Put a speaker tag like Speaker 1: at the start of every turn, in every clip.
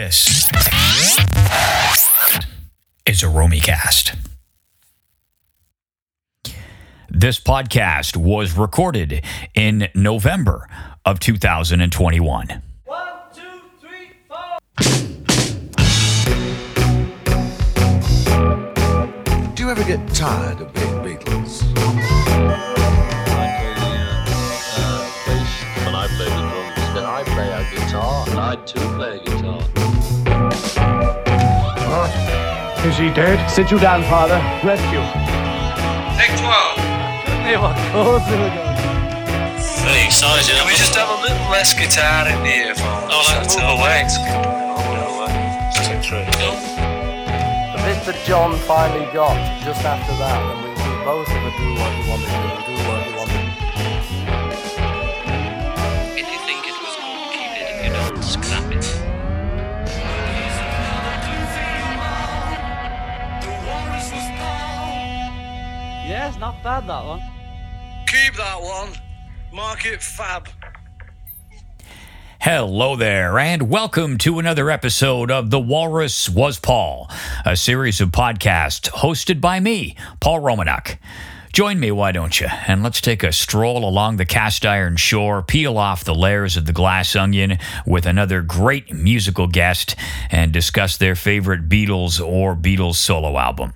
Speaker 1: This is a Romycast. This podcast was recorded in November of 2021.
Speaker 2: One, two, three, four.
Speaker 3: Do you ever get tired of being Beatles?
Speaker 4: when uh, I play the drums, then I play a guitar, and I too play a guitar.
Speaker 5: Is he dead?
Speaker 6: Sit you down, father. Rest you.
Speaker 2: Take 12.
Speaker 7: Very excited.
Speaker 2: Can we just have a little less guitar in the earphones?
Speaker 7: Oh,
Speaker 2: That's
Speaker 7: move
Speaker 2: all. Take three.
Speaker 6: The bit that John finally got just after that, and we, we both of it do what you want to do, do what you Yeah, it's not bad that one.
Speaker 2: Keep that one. Mark it fab.
Speaker 1: Hello there, and welcome to another episode of The Walrus Was Paul, a series of podcasts hosted by me, Paul Romanuk. Join me, why don't you? And let's take a stroll along the cast iron shore, peel off the layers of the glass onion with another great musical guest, and discuss their favorite Beatles or Beatles solo album.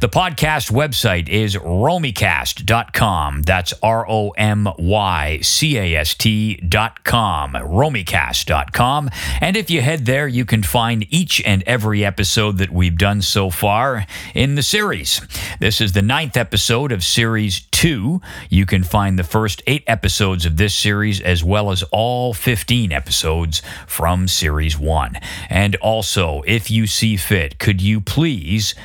Speaker 1: The podcast website is romycast.com. That's R O M Y C A S T.com. Romycast.com. And if you head there, you can find each and every episode that we've done so far in the series. This is the ninth episode of Series 2. You can find the first eight episodes of this series as well as all 15 episodes from Series 1. And also, if you see fit, could you please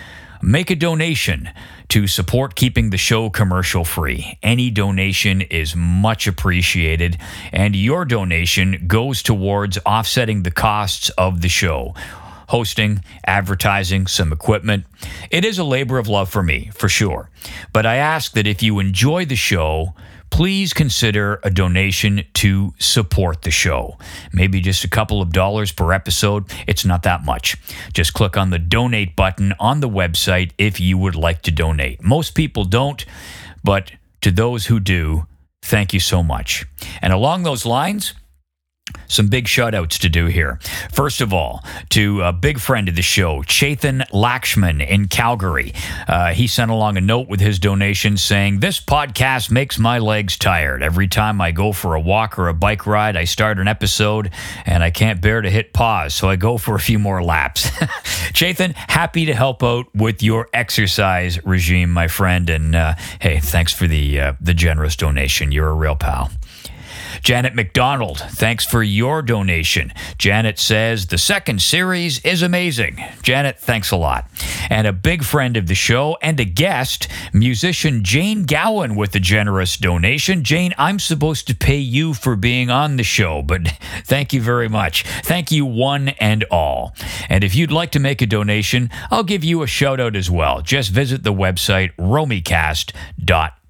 Speaker 1: make a donation to support keeping the show commercial free. Any donation is much appreciated, and your donation goes towards offsetting the costs of the show. Hosting, advertising, some equipment. It is a labor of love for me, for sure. But I ask that if you enjoy the show, please consider a donation to support the show. Maybe just a couple of dollars per episode. It's not that much. Just click on the donate button on the website if you would like to donate. Most people don't, but to those who do, thank you so much. And along those lines, some big shout outs to do here. First of all, to a big friend of the show, Chethan Lakshman in Calgary. Uh, he sent along a note with his donation saying, This podcast makes my legs tired. Every time I go for a walk or a bike ride, I start an episode and I can't bear to hit pause, so I go for a few more laps. Chethan, happy to help out with your exercise regime, my friend. And uh, hey, thanks for the, uh, the generous donation. You're a real pal. Janet McDonald, thanks for your donation. Janet says the second series is amazing. Janet, thanks a lot. And a big friend of the show and a guest, musician Jane Gowan, with a generous donation. Jane, I'm supposed to pay you for being on the show, but thank you very much. Thank you, one and all. And if you'd like to make a donation, I'll give you a shout out as well. Just visit the website romycast.com com.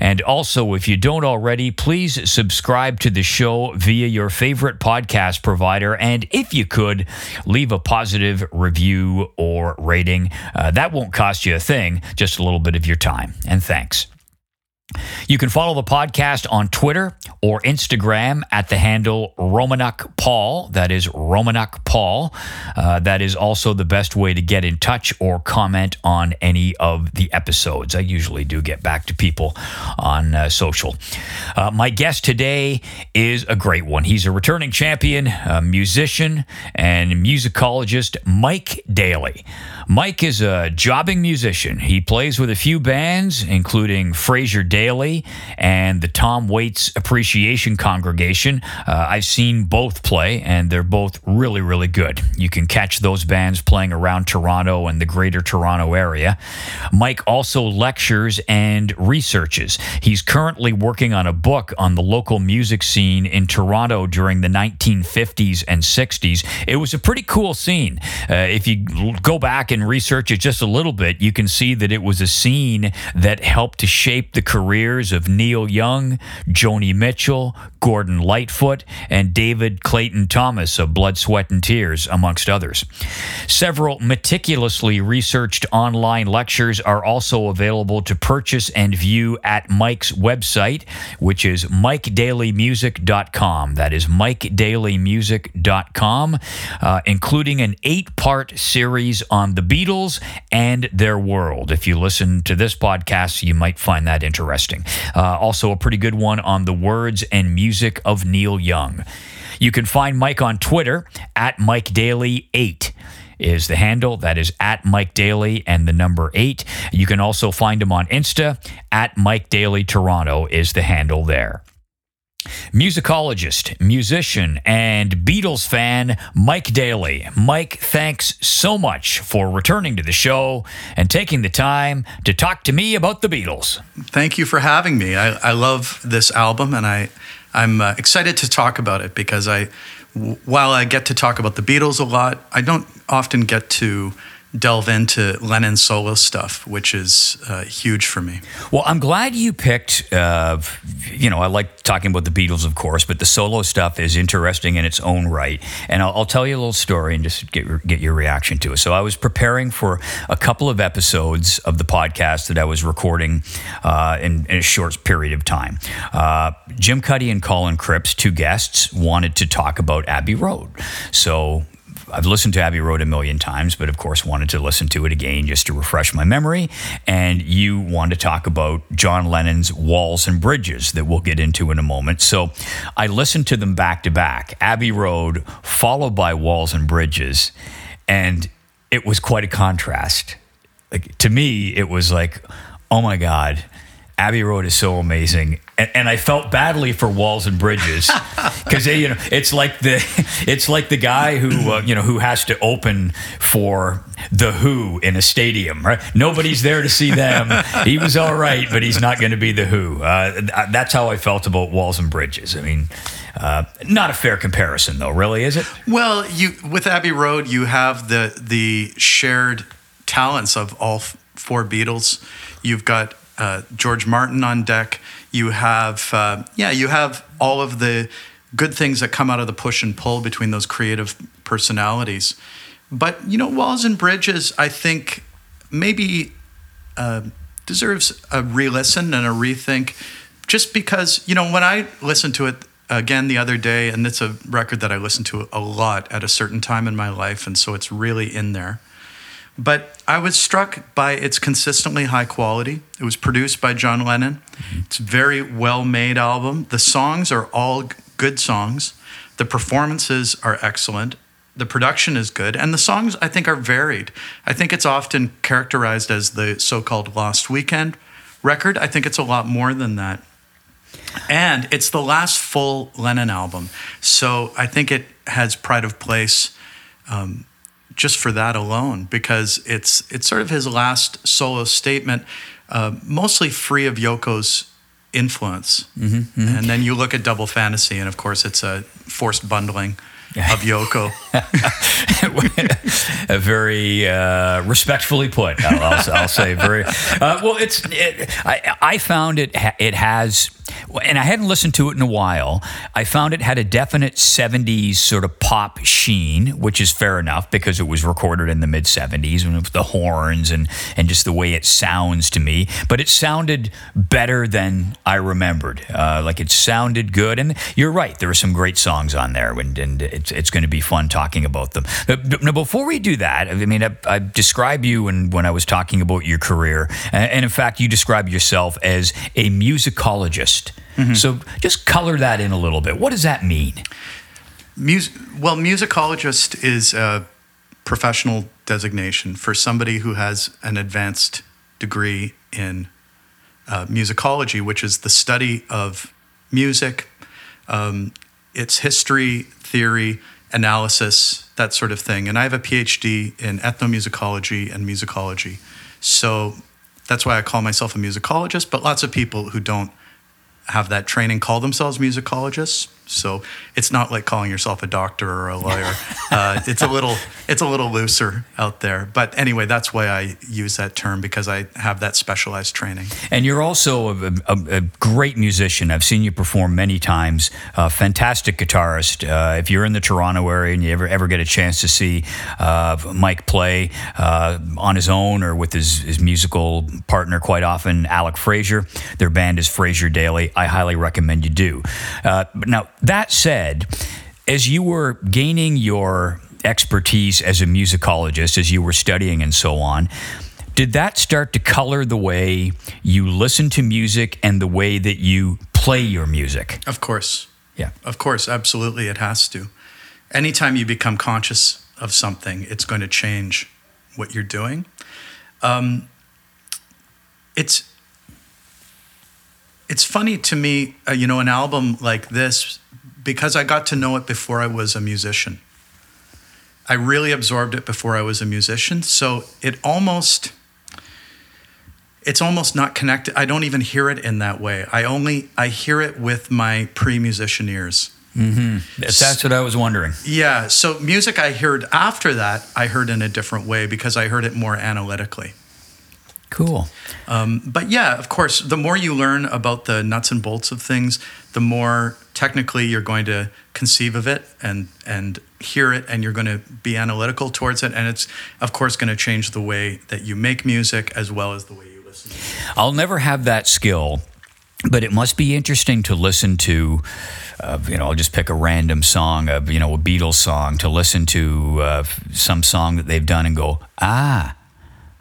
Speaker 1: And also, if you don't already, please subscribe to the show via your favorite podcast provider. And if you could, leave a positive review or rating. Uh, that won't cost you a thing, just a little bit of your time. And thanks. You can follow the podcast on Twitter or Instagram at the handle Romanuk Paul. That is Romanuk Paul. Uh, that is also the best way to get in touch or comment on any of the episodes. I usually do get back to people on uh, social. Uh, my guest today is a great one. He's a returning champion, a musician, and musicologist, Mike Daley. Mike is a jobbing musician. He plays with a few bands, including Fraser Daley and the Tom Waits Appreciation Congregation. Uh, I've seen both play, and they're both really, really good. You can catch those bands playing around Toronto and the greater Toronto area. Mike also lectures and researches. He's currently working on a book on the local music scene in Toronto during the 1950s and 60s. It was a pretty cool scene. Uh, if you go back and research it just a little bit, you can see that it was a scene that helped to shape the careers of Neil Young, Joni Mitchell, Gordon Lightfoot, and David Clayton Thomas of Blood, Sweat, and Tears, amongst others. Several meticulously researched online lectures are also available to purchase and view at Mike's website, which is mikedaleymusic.com. That is mikedaleymusic.com, uh, including an eight part series on the Beatles and their world. If you listen to this podcast, you might find that interesting. Uh, also, a pretty good one on the words and music of Neil Young. You can find Mike on Twitter at Mike Daley 8 is the handle. That is at Mike Daley and the number eight. You can also find him on Insta at Mike Daley Toronto is the handle there. Musicologist, musician, and Beatles fan Mike Daley. Mike, thanks so much for returning to the show and taking the time to talk to me about the Beatles.
Speaker 8: Thank you for having me. I, I love this album, and I I'm uh, excited to talk about it because I, w- while I get to talk about the Beatles a lot, I don't often get to delve into Lennon solo stuff, which is uh, huge for me.
Speaker 1: Well, I'm glad you picked. Uh, you know, I like talking about the Beatles, of course, but the solo stuff is interesting in its own right. And I'll, I'll tell you a little story and just get get your reaction to it. So I was preparing for a couple of episodes of the podcast that I was recording uh, in, in, a short period of time. Uh, Jim Cuddy and Colin Cripps, two guests, wanted to talk about Abbey Road. So I've listened to Abbey Road a million times, but of course wanted to listen to it again just to refresh my memory. And you want to talk about John Lennon's Walls and Bridges that we'll get into in a moment. So I listened to them back to back, Abbey Road followed by Walls and Bridges, and it was quite a contrast. Like to me, it was like, oh my God Abbey Road is so amazing, and, and I felt badly for Walls and Bridges because you know it's like the it's like the guy who uh, you know who has to open for the Who in a stadium. Right? Nobody's there to see them. He was all right, but he's not going to be the Who. Uh, that's how I felt about Walls and Bridges. I mean. Uh, not a fair comparison, though, really, is it?
Speaker 8: Well, you with Abbey Road, you have the the shared talents of all four Beatles. You've got uh, George Martin on deck. You have, uh, yeah, you have all of the good things that come out of the push and pull between those creative personalities. But, you know, Walls and Bridges, I think maybe uh, deserves a re listen and a rethink just because, you know, when I listened to it again the other day, and it's a record that I listened to a lot at a certain time in my life, and so it's really in there. But I was struck by its consistently high quality. It was produced by John Lennon. It's a very well made album. The songs are all good songs. The performances are excellent. The production is good. And the songs, I think, are varied. I think it's often characterized as the so called Lost Weekend record. I think it's a lot more than that. And it's the last full Lennon album. So I think it has pride of place. Um, just for that alone because it's it's sort of his last solo statement, uh, mostly free of Yoko's influence. Mm-hmm, mm-hmm. And then you look at Double Fantasy, and of course, it's a forced bundling of Yoko.
Speaker 1: a very uh, respectfully put, I'll, I'll, I'll say. Very uh, well. It's it, I, I found it. It has and I hadn't listened to it in a while. I found it had a definite 70s sort of pop sheen, which is fair enough because it was recorded in the mid 70s and with the horns and, and just the way it sounds to me. But it sounded better than I remembered. Uh, like it sounded good. And you're right, there are some great songs on there, and, and it's, it's going to be fun talking about them. Now, before we do that, I mean, I, I describe you and when I was talking about your career, and in fact, you describe yourself as a musicologist. Mm-hmm. So just color that in a little bit. What does that mean?
Speaker 8: Mus- well, musicologist is a professional designation for somebody who has an advanced degree in uh, musicology, which is the study of music, um, its history, theory, analysis, that sort of thing. And I have a PhD in ethnomusicology and musicology. So that's why I call myself a musicologist, but lots of people who don't have that training call themselves musicologists. So it's not like calling yourself a doctor or a lawyer. uh, it's a little it's a little looser out there. But anyway, that's why I use that term because I have that specialized training.
Speaker 1: And you're also a, a, a great musician. I've seen you perform many times. A fantastic guitarist. Uh, if you're in the Toronto area and you ever ever get a chance to see uh, Mike play uh, on his own or with his, his musical partner, quite often Alec Fraser, their band is Fraser Daley. I highly recommend you do. Uh, now that said, as you were gaining your expertise as a musicologist, as you were studying and so on, did that start to color the way you listen to music and the way that you play your music?
Speaker 8: Of course.
Speaker 1: Yeah.
Speaker 8: Of course, absolutely, it has to. Anytime you become conscious of something, it's going to change what you're doing. Um, it's it's funny to me, uh, you know, an album like this because I got to know it before I was a musician. I really absorbed it before I was a musician, so it almost it's almost not connected. I don't even hear it in that way. I only I hear it with my pre-musician ears.
Speaker 1: That's, that's what I was wondering.
Speaker 8: Yeah, so music I heard after that, I heard in a different way because I heard it more analytically.
Speaker 1: Cool.
Speaker 8: Um, but yeah, of course, the more you learn about the nuts and bolts of things, the more technically you're going to conceive of it and and hear it, and you're going to be analytical towards it, and it's of course going to change the way that you make music as well as the way you listen. To it.
Speaker 1: I'll never have that skill, but it must be interesting to listen to. Uh, you know, I'll just pick a random song, of you know, a Beatles song, to listen to uh, some song that they've done and go, ah,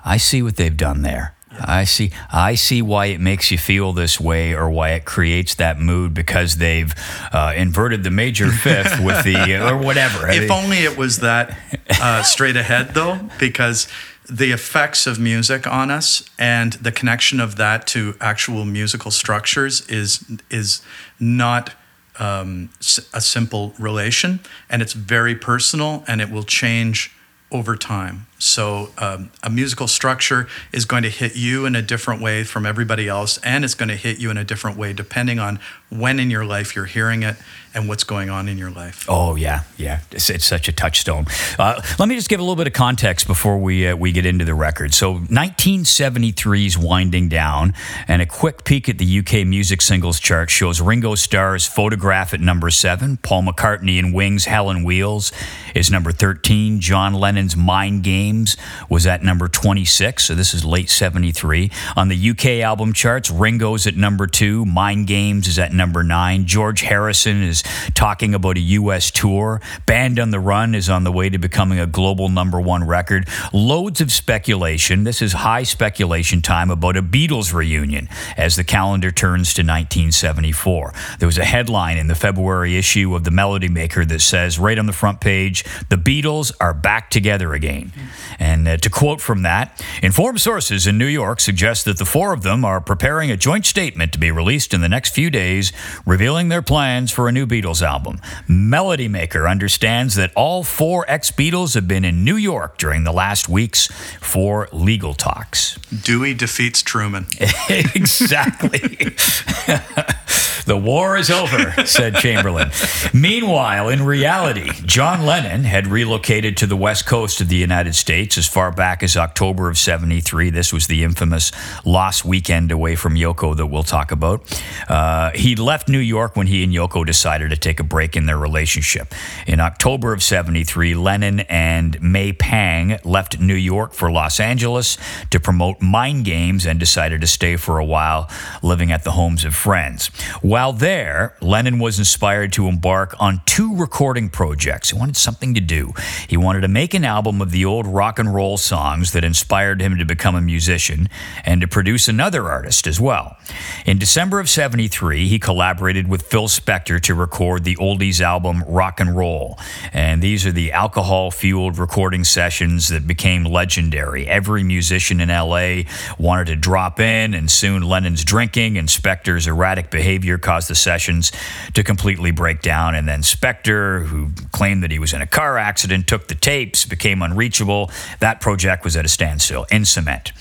Speaker 1: I see what they've done there. I see. I see why it makes you feel this way, or why it creates that mood because they've uh, inverted the major fifth with the or whatever.
Speaker 8: If only it was that uh, straight ahead, though, because the effects of music on us and the connection of that to actual musical structures is is not um, a simple relation, and it's very personal, and it will change over time. So um, a musical structure is going to hit you in a different way from everybody else, and it's going to hit you in a different way depending on when in your life you're hearing it and what's going on in your life.
Speaker 1: Oh yeah, yeah. It's, it's such a touchstone. Uh, let me just give a little bit of context before we uh, we get into the record. So 1973's winding down, and a quick peek at the UK music singles chart shows Ringo Starr's "Photograph" at number seven. Paul McCartney and Wings' "Helen Wheels" is number 13. John Lennon's "Mind Games" was at number 26. So this is late 73. On the UK album charts, Ringo's at number two. "Mind Games" is at number nine. George Harrison is talking about a U.S. tour. Band on the Run is on the way to becoming a global number one record. Loads of speculation. This is high speculation time about a Beatles reunion as the calendar turns to 1974. There was a headline in the February issue of the Melody Maker that says, right on the front page, the Beatles are back together again. And uh, to quote from that, informed sources in New York suggest that the four of them are preparing a joint statement to be released in the next few days, revealing their plans for a new Beatles album. Melody Maker understands that all four ex Beatles have been in New York during the last weeks for legal talks.
Speaker 8: Dewey defeats Truman.
Speaker 1: exactly. the war is over, said Chamberlain. Meanwhile, in reality, John Lennon had relocated to the west coast of the United States as far back as October of 73. This was the infamous lost weekend away from Yoko that we'll talk about. Uh, he left New York when he and Yoko decided to take a break in their relationship. In October of 73, Lennon and May Pang left New York for Los Angeles to promote Mind Games and decided to stay for a while, living at the homes of friends. While there, Lennon was inspired to embark on two recording projects. He wanted something to do. He wanted to make an album of the old rock and roll songs that inspired him to become a musician and to produce another artist as well. In December of 73, he collaborated with Phil Spector to record the oldies album Rock and Roll. And these are the alcohol fueled recording sessions that became legendary. Every musician in LA wanted to drop in, and soon Lennon's drinking and Spector's erratic behavior caused the sessions to completely break down. And then Spector, who claimed that he was in a car accident, took the tapes, became unreachable. That project was at a standstill in cement.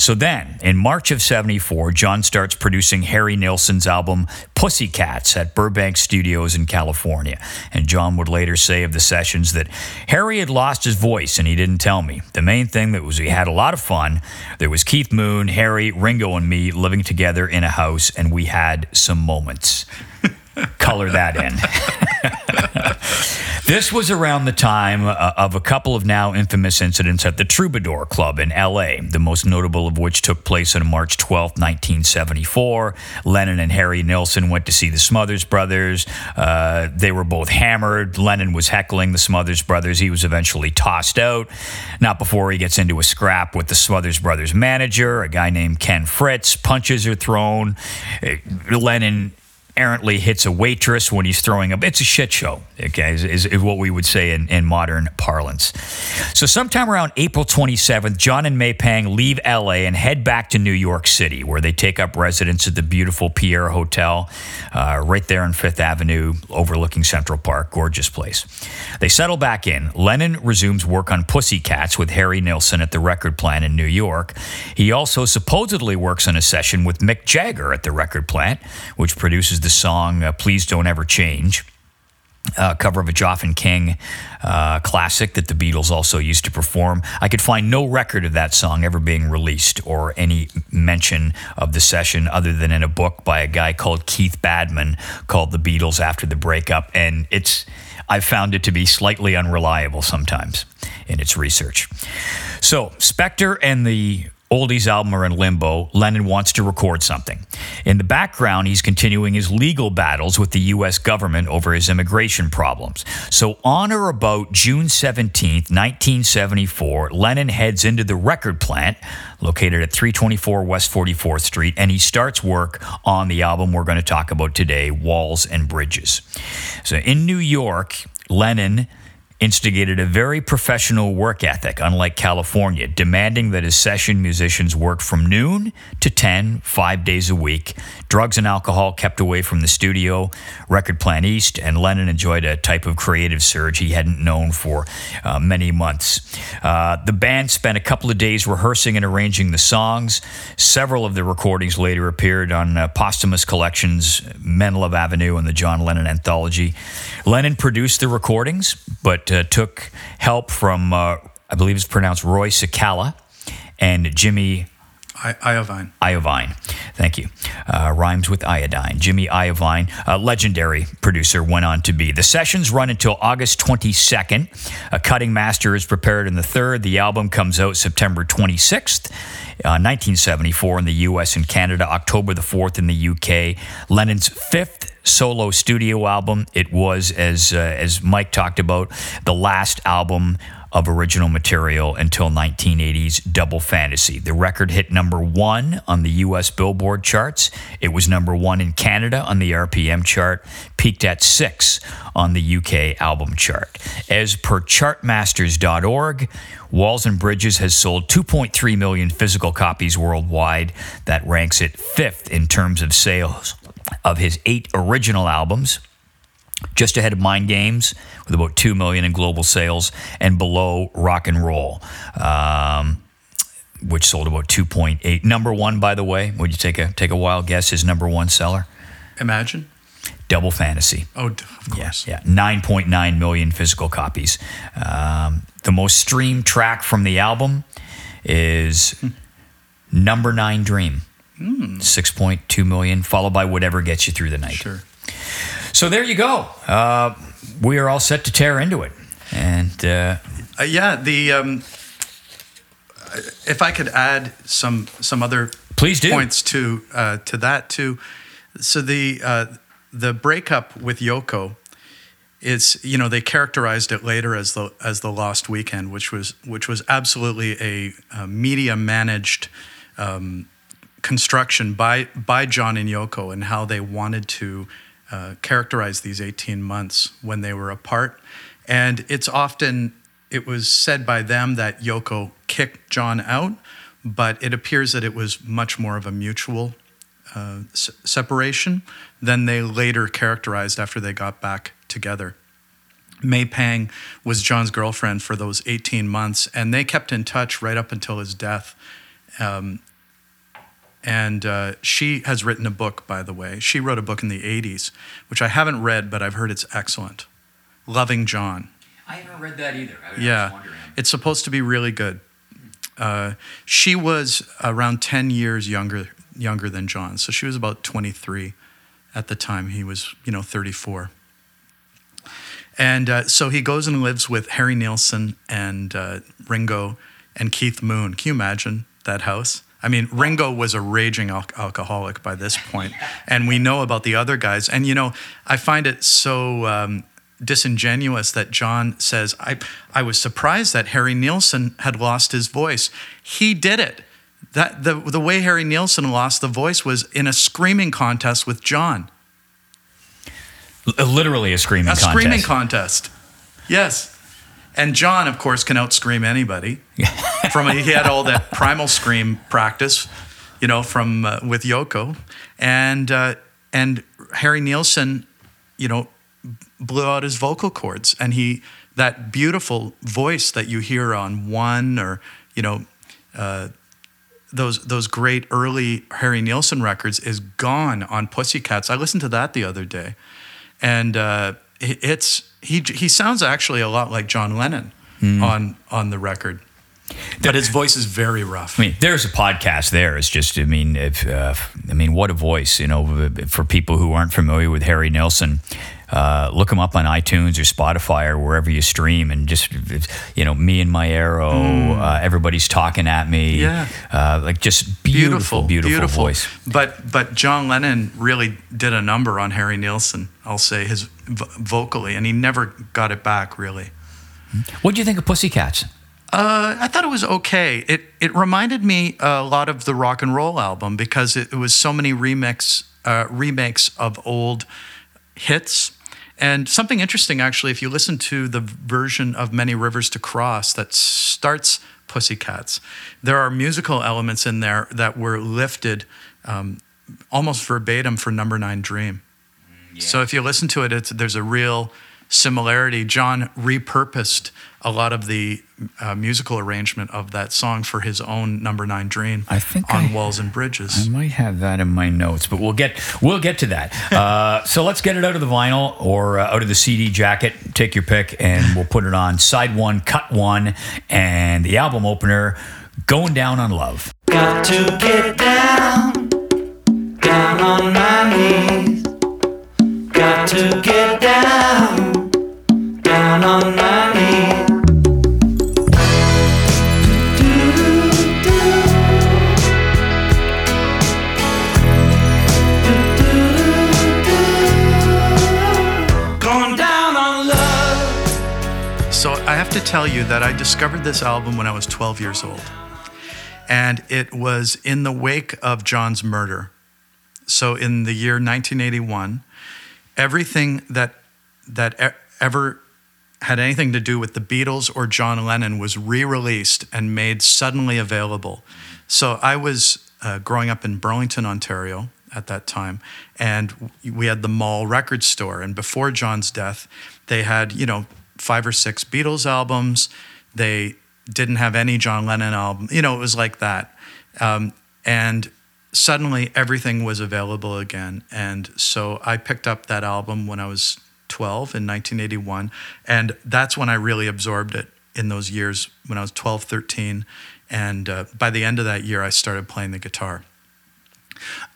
Speaker 1: So then, in March of 74, John starts producing Harry Nilsson's album Pussycats at Burbank Studios in California. And John would later say of the sessions that Harry had lost his voice and he didn't tell me. The main thing that was we had a lot of fun. There was Keith Moon, Harry, Ringo, and me living together in a house, and we had some moments. Color that in. This was around the time uh, of a couple of now infamous incidents at the Troubadour Club in LA, the most notable of which took place on March 12, 1974. Lennon and Harry Nilsson went to see the Smothers Brothers. Uh, they were both hammered. Lennon was heckling the Smothers Brothers. He was eventually tossed out, not before he gets into a scrap with the Smothers Brothers manager, a guy named Ken Fritz. Punches are thrown. Uh, Lennon errantly hits a waitress when he's throwing up. It's a shit show, okay, is, is, is what we would say in, in modern parlance. So, sometime around April 27th, John and May Pang leave LA and head back to New York City, where they take up residence at the beautiful Pierre Hotel, uh, right there on Fifth Avenue, overlooking Central Park. Gorgeous place. They settle back in. Lennon resumes work on Pussycats with Harry Nilsson at the record plant in New York. He also supposedly works on a session with Mick Jagger at the record plant, which produces the song uh, Please Don't Ever Change. Uh, cover of a Goffin King uh, classic that the Beatles also used to perform. I could find no record of that song ever being released or any mention of the session other than in a book by a guy called Keith Badman called The Beatles After the Breakup. And it's, I've found it to be slightly unreliable sometimes in its research. So, Spector and the Oldies album are in limbo. Lennon wants to record something. In the background, he's continuing his legal battles with the U.S. government over his immigration problems. So, on or about June 17th, 1974, Lennon heads into the record plant located at 324 West 44th Street, and he starts work on the album we're going to talk about today, Walls and Bridges. So, in New York, Lennon instigated a very professional work ethic, unlike California, demanding that his session musicians work from noon to 10, five days a week. Drugs and alcohol kept away from the studio. Record Plant East, and Lennon enjoyed a type of creative surge he hadn't known for uh, many months. Uh, the band spent a couple of days rehearsing and arranging the songs. Several of the recordings later appeared on uh, posthumous collections, Menlove Avenue and the John Lennon Anthology. Lennon produced the recordings, but uh, took help from, uh, I believe it's pronounced Roy Cicala and Jimmy
Speaker 8: Iovine.
Speaker 1: Iovine. Thank you. Uh, rhymes with iodine. Jimmy Iovine, a legendary producer, went on to be. The sessions run until August 22nd. A cutting master is prepared in the third. The album comes out September 26th. Uh, 1974 in the US and Canada, October the 4th in the UK. Lennon's fifth solo studio album. It was, as, uh, as Mike talked about, the last album of original material until 1980's Double Fantasy. The record hit number one on the US Billboard charts. It was number one in Canada on the RPM chart, peaked at six on the UK album chart. As per chartmasters.org, Walls and Bridges has sold 2.3 million physical copies worldwide. That ranks it fifth in terms of sales of his eight original albums just ahead of Mind Games with about two million in global sales, and below Rock and Roll, um, which sold about two point eight. Number one, by the way, would you take a take a wild guess? His number one seller,
Speaker 8: Imagine.
Speaker 1: Double Fantasy.
Speaker 8: Oh, of course.
Speaker 1: Yeah, yeah, nine point nine million physical copies. Um, the most streamed track from the album is Number Nine Dream. Six point two million, followed by Whatever Gets You Through the Night.
Speaker 8: Sure.
Speaker 1: So there you go. Uh, we are all set to tear into it. And uh,
Speaker 8: Uh, yeah, the um, if I could add some some other
Speaker 1: Please do.
Speaker 8: points to uh, to that too. So the uh, the breakup with Yoko it's you know they characterized it later as the as the lost weekend, which was which was absolutely a, a media managed um, construction by by John and Yoko and how they wanted to uh, characterize these 18 months when they were apart. And it's often it was said by them that Yoko kicked John out, but it appears that it was much more of a mutual uh, s- separation than they later characterized after they got back together. May Pang was John's girlfriend for those 18 months, and they kept in touch right up until his death. Um, And uh, she has written a book, by the way. She wrote a book in the 80s, which I haven't read, but I've heard it's excellent. Loving John.
Speaker 1: I haven't read that either. I,
Speaker 8: Yeah, it's supposed to be really good. Uh, she was around 10 years younger younger than John, so she was about 23 at the time. He was, you know, 34. And uh, so he goes and lives with Harry Nilsson and uh, Ringo and Keith Moon. Can you imagine that house? I mean, Ringo was a raging al- alcoholic by this point, and we know about the other guys. And you know, I find it so um, disingenuous that John says, I, I was surprised that Harry Nilsson had lost his voice. He did it. That, the, the way Harry Nilsson lost the voice was in a screaming contest with John.
Speaker 1: L- literally a screaming contest.
Speaker 8: A
Speaker 1: contest.
Speaker 8: screaming contest. Yes. And John, of course, can outscream anybody. from he had all that primal scream practice, you know, from uh, with Yoko, and uh, and Harry Nilsson, you know, blew out his vocal cords, and he that beautiful voice that you hear on one or you know. Uh, those those great early Harry Nilsson records is gone on Pussycats. I listened to that the other day, and uh, it's he he sounds actually a lot like John Lennon on on the record, but his voice is very rough.
Speaker 1: I mean, there's a podcast there. It's just, I mean, if, uh, I mean, what a voice, you know, for people who aren't familiar with Harry Nilsson. Uh, look him up on iTunes or Spotify or wherever you stream, and just you know, me and my arrow. Uh, everybody's talking at me.
Speaker 8: Mm. Yeah.
Speaker 1: uh, like just beautiful, beautiful, voice.
Speaker 8: But but John Lennon really did a number on Harry Nilsson. I'll say his vo- vocally, and he never got it back really.
Speaker 1: What do you think of Pussycats?
Speaker 8: Uh, I thought it was okay. It it reminded me a lot of the rock and roll album because it, it was so many remix uh, remakes of old hits. And something interesting, actually, if you listen to the version of Many Rivers to Cross that starts Pussycats, there are musical elements in there that were lifted um, almost verbatim for Number Nine Dream. So if you listen to it, it's, there's a real similarity. John repurposed a lot of the uh, musical arrangement of that song for his own Number Nine Dream
Speaker 1: I think
Speaker 8: on
Speaker 1: I-
Speaker 8: Walls and Bridges.
Speaker 1: I might have that in my notes, but we'll get we'll get to that. Uh, so let's get it out of the vinyl or uh, out of the CD jacket. Take your pick, and we'll put it on side one, cut one, and the album opener, "Going Down on Love."
Speaker 9: Got to get down, down on my knees. Got to get down,
Speaker 8: So I have to tell you that I discovered this album when I was 12 years old. And it was in the wake of John's murder. So in the year 1981, everything that that ever had anything to do with the Beatles or John Lennon was re-released and made suddenly available. So I was uh, growing up in Burlington, Ontario at that time, and we had the Mall record store. And before John's death, they had you know five or six Beatles albums. They didn't have any John Lennon album. You know, it was like that. Um, and suddenly everything was available again. And so I picked up that album when I was 12 in 1981. And that's when I really absorbed it in those years when I was 12, 13. And uh, by the end of that year, I started playing the guitar.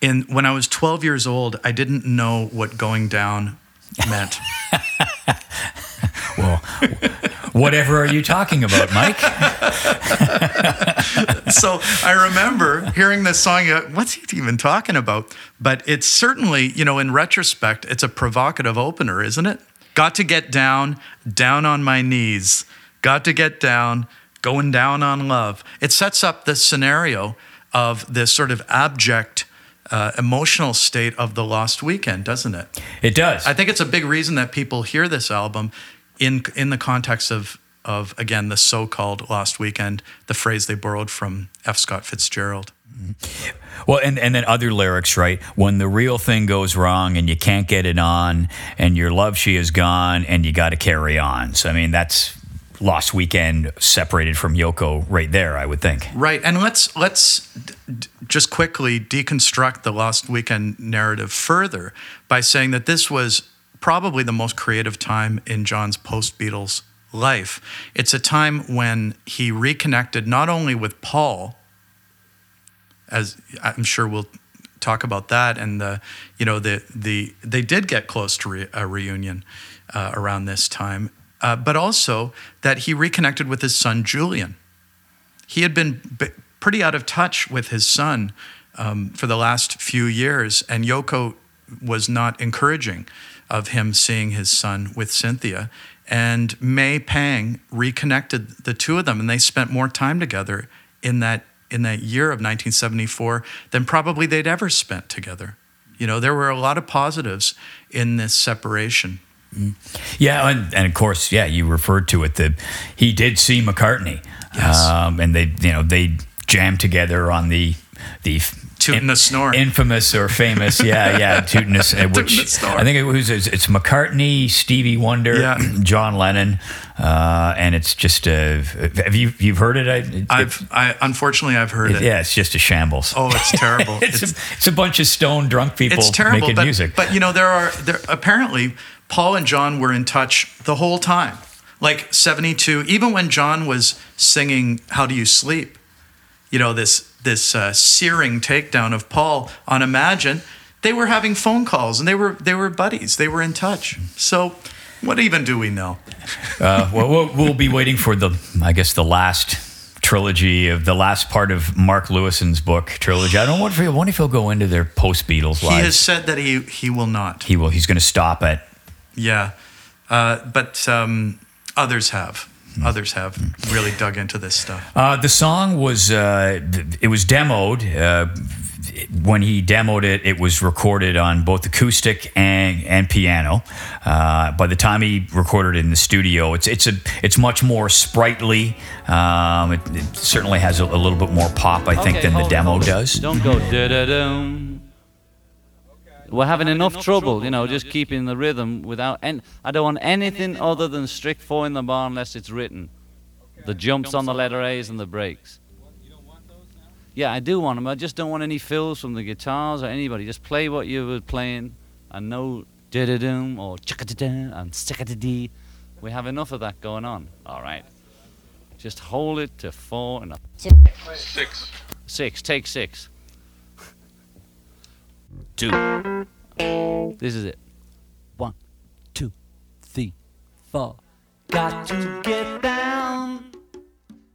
Speaker 8: And when I was 12 years old, I didn't know what going down meant.
Speaker 1: Well, whatever are you talking about, Mike?
Speaker 8: so I remember hearing this song. What's he even talking about? But it's certainly, you know, in retrospect, it's a provocative opener, isn't it? Got to get down, down on my knees. Got to get down, going down on love. It sets up the scenario of this sort of abject uh, emotional state of the lost weekend, doesn't it?
Speaker 1: It does.
Speaker 8: I think it's a big reason that people hear this album in in the context of of again the so-called lost weekend, the phrase they borrowed from F. Scott Fitzgerald. Mm-hmm.
Speaker 1: Well, and, and then other lyrics, right? When the real thing goes wrong and you can't get it on, and your love she is gone, and you got to carry on. So I mean, that's Lost Weekend separated from Yoko right there, I would think.
Speaker 8: Right, and let's let's d- d- just quickly deconstruct the Lost Weekend narrative further by saying that this was probably the most creative time in John's post Beatles life. It's a time when he reconnected not only with Paul, as I'm sure we'll talk about that, and the you know the the they did get close to re- a reunion uh, around this time, uh, but also that he reconnected with his son Julian. He had been b- pretty out of touch with his son um, for the last few years, and Yoko was not encouraging of him seeing his son with Cynthia. And May Pang reconnected the two of them, and they spent more time together in that in that year of 1974 than probably they'd ever spent together. You know, there were a lot of positives in this separation.
Speaker 1: Yeah, and, and of course, yeah, you referred to it that he did see McCartney,
Speaker 8: Yes.
Speaker 1: um, and they, you know, they jammed together on the the
Speaker 8: Tootin' the Snort.
Speaker 1: infamous or famous, yeah, yeah, Tootin' the uh, which
Speaker 8: Tootin' the Snort.
Speaker 1: I think it was it's it's McCartney, Stevie Wonder,
Speaker 8: Yeah.
Speaker 1: John Lennon, uh, and it's just a. Have you you've heard it? I,
Speaker 8: I've I unfortunately I've heard
Speaker 1: it-
Speaker 8: it.
Speaker 1: yeah, it's just a shambles.
Speaker 8: Oh, it's terrible.
Speaker 1: it's, a, it's a bunch of stone drunk people
Speaker 8: it's terrible
Speaker 1: making
Speaker 8: but,
Speaker 1: music.
Speaker 8: but you know there are there apparently paul and john were in touch the whole time like 72 even when john was singing how do you sleep you know this this uh, searing takedown of paul on imagine they were having phone calls and they were they were buddies they were in touch so what even do we know
Speaker 1: Uh, well, we'll, we'll be waiting for the, I guess, the last trilogy of the last part of Mark Lewisohn's book trilogy. I don't wonder if, he- I wonder if he'll go into their post Beatles
Speaker 8: he
Speaker 1: lives.
Speaker 8: has said that he he will not
Speaker 1: he will. He's going to stop at.
Speaker 8: yeah uh, but um, others have others have really dug into this stuff
Speaker 1: Uh, the song was uh, it was demoed. Uh, when he demoed it, it was recorded on both acoustic and, and piano. Uh, by the time he recorded it in the studio, it's it's a it's much more sprightly. Um, it, it certainly has a, a little bit more pop, I think,
Speaker 10: Okay,
Speaker 1: than the demo
Speaker 10: hold it.
Speaker 1: does.
Speaker 10: Don't go da da dum. We're having enough trouble, you know, just keeping the rhythm without. And I don't want anything other than strict four in the bar unless it's written. The jumps on the letter A's and the breaks. Yeah, I do want them. I just don't want any fills from the guitars or anybody. Just play what you were playing and no da da dum or chicka da da and sicka da dee. We have enough of that going on. All right. Just hold it to four and a
Speaker 5: Six.
Speaker 10: Six. Take six. Two. This is it. One, two, three, four.
Speaker 9: Got to get down,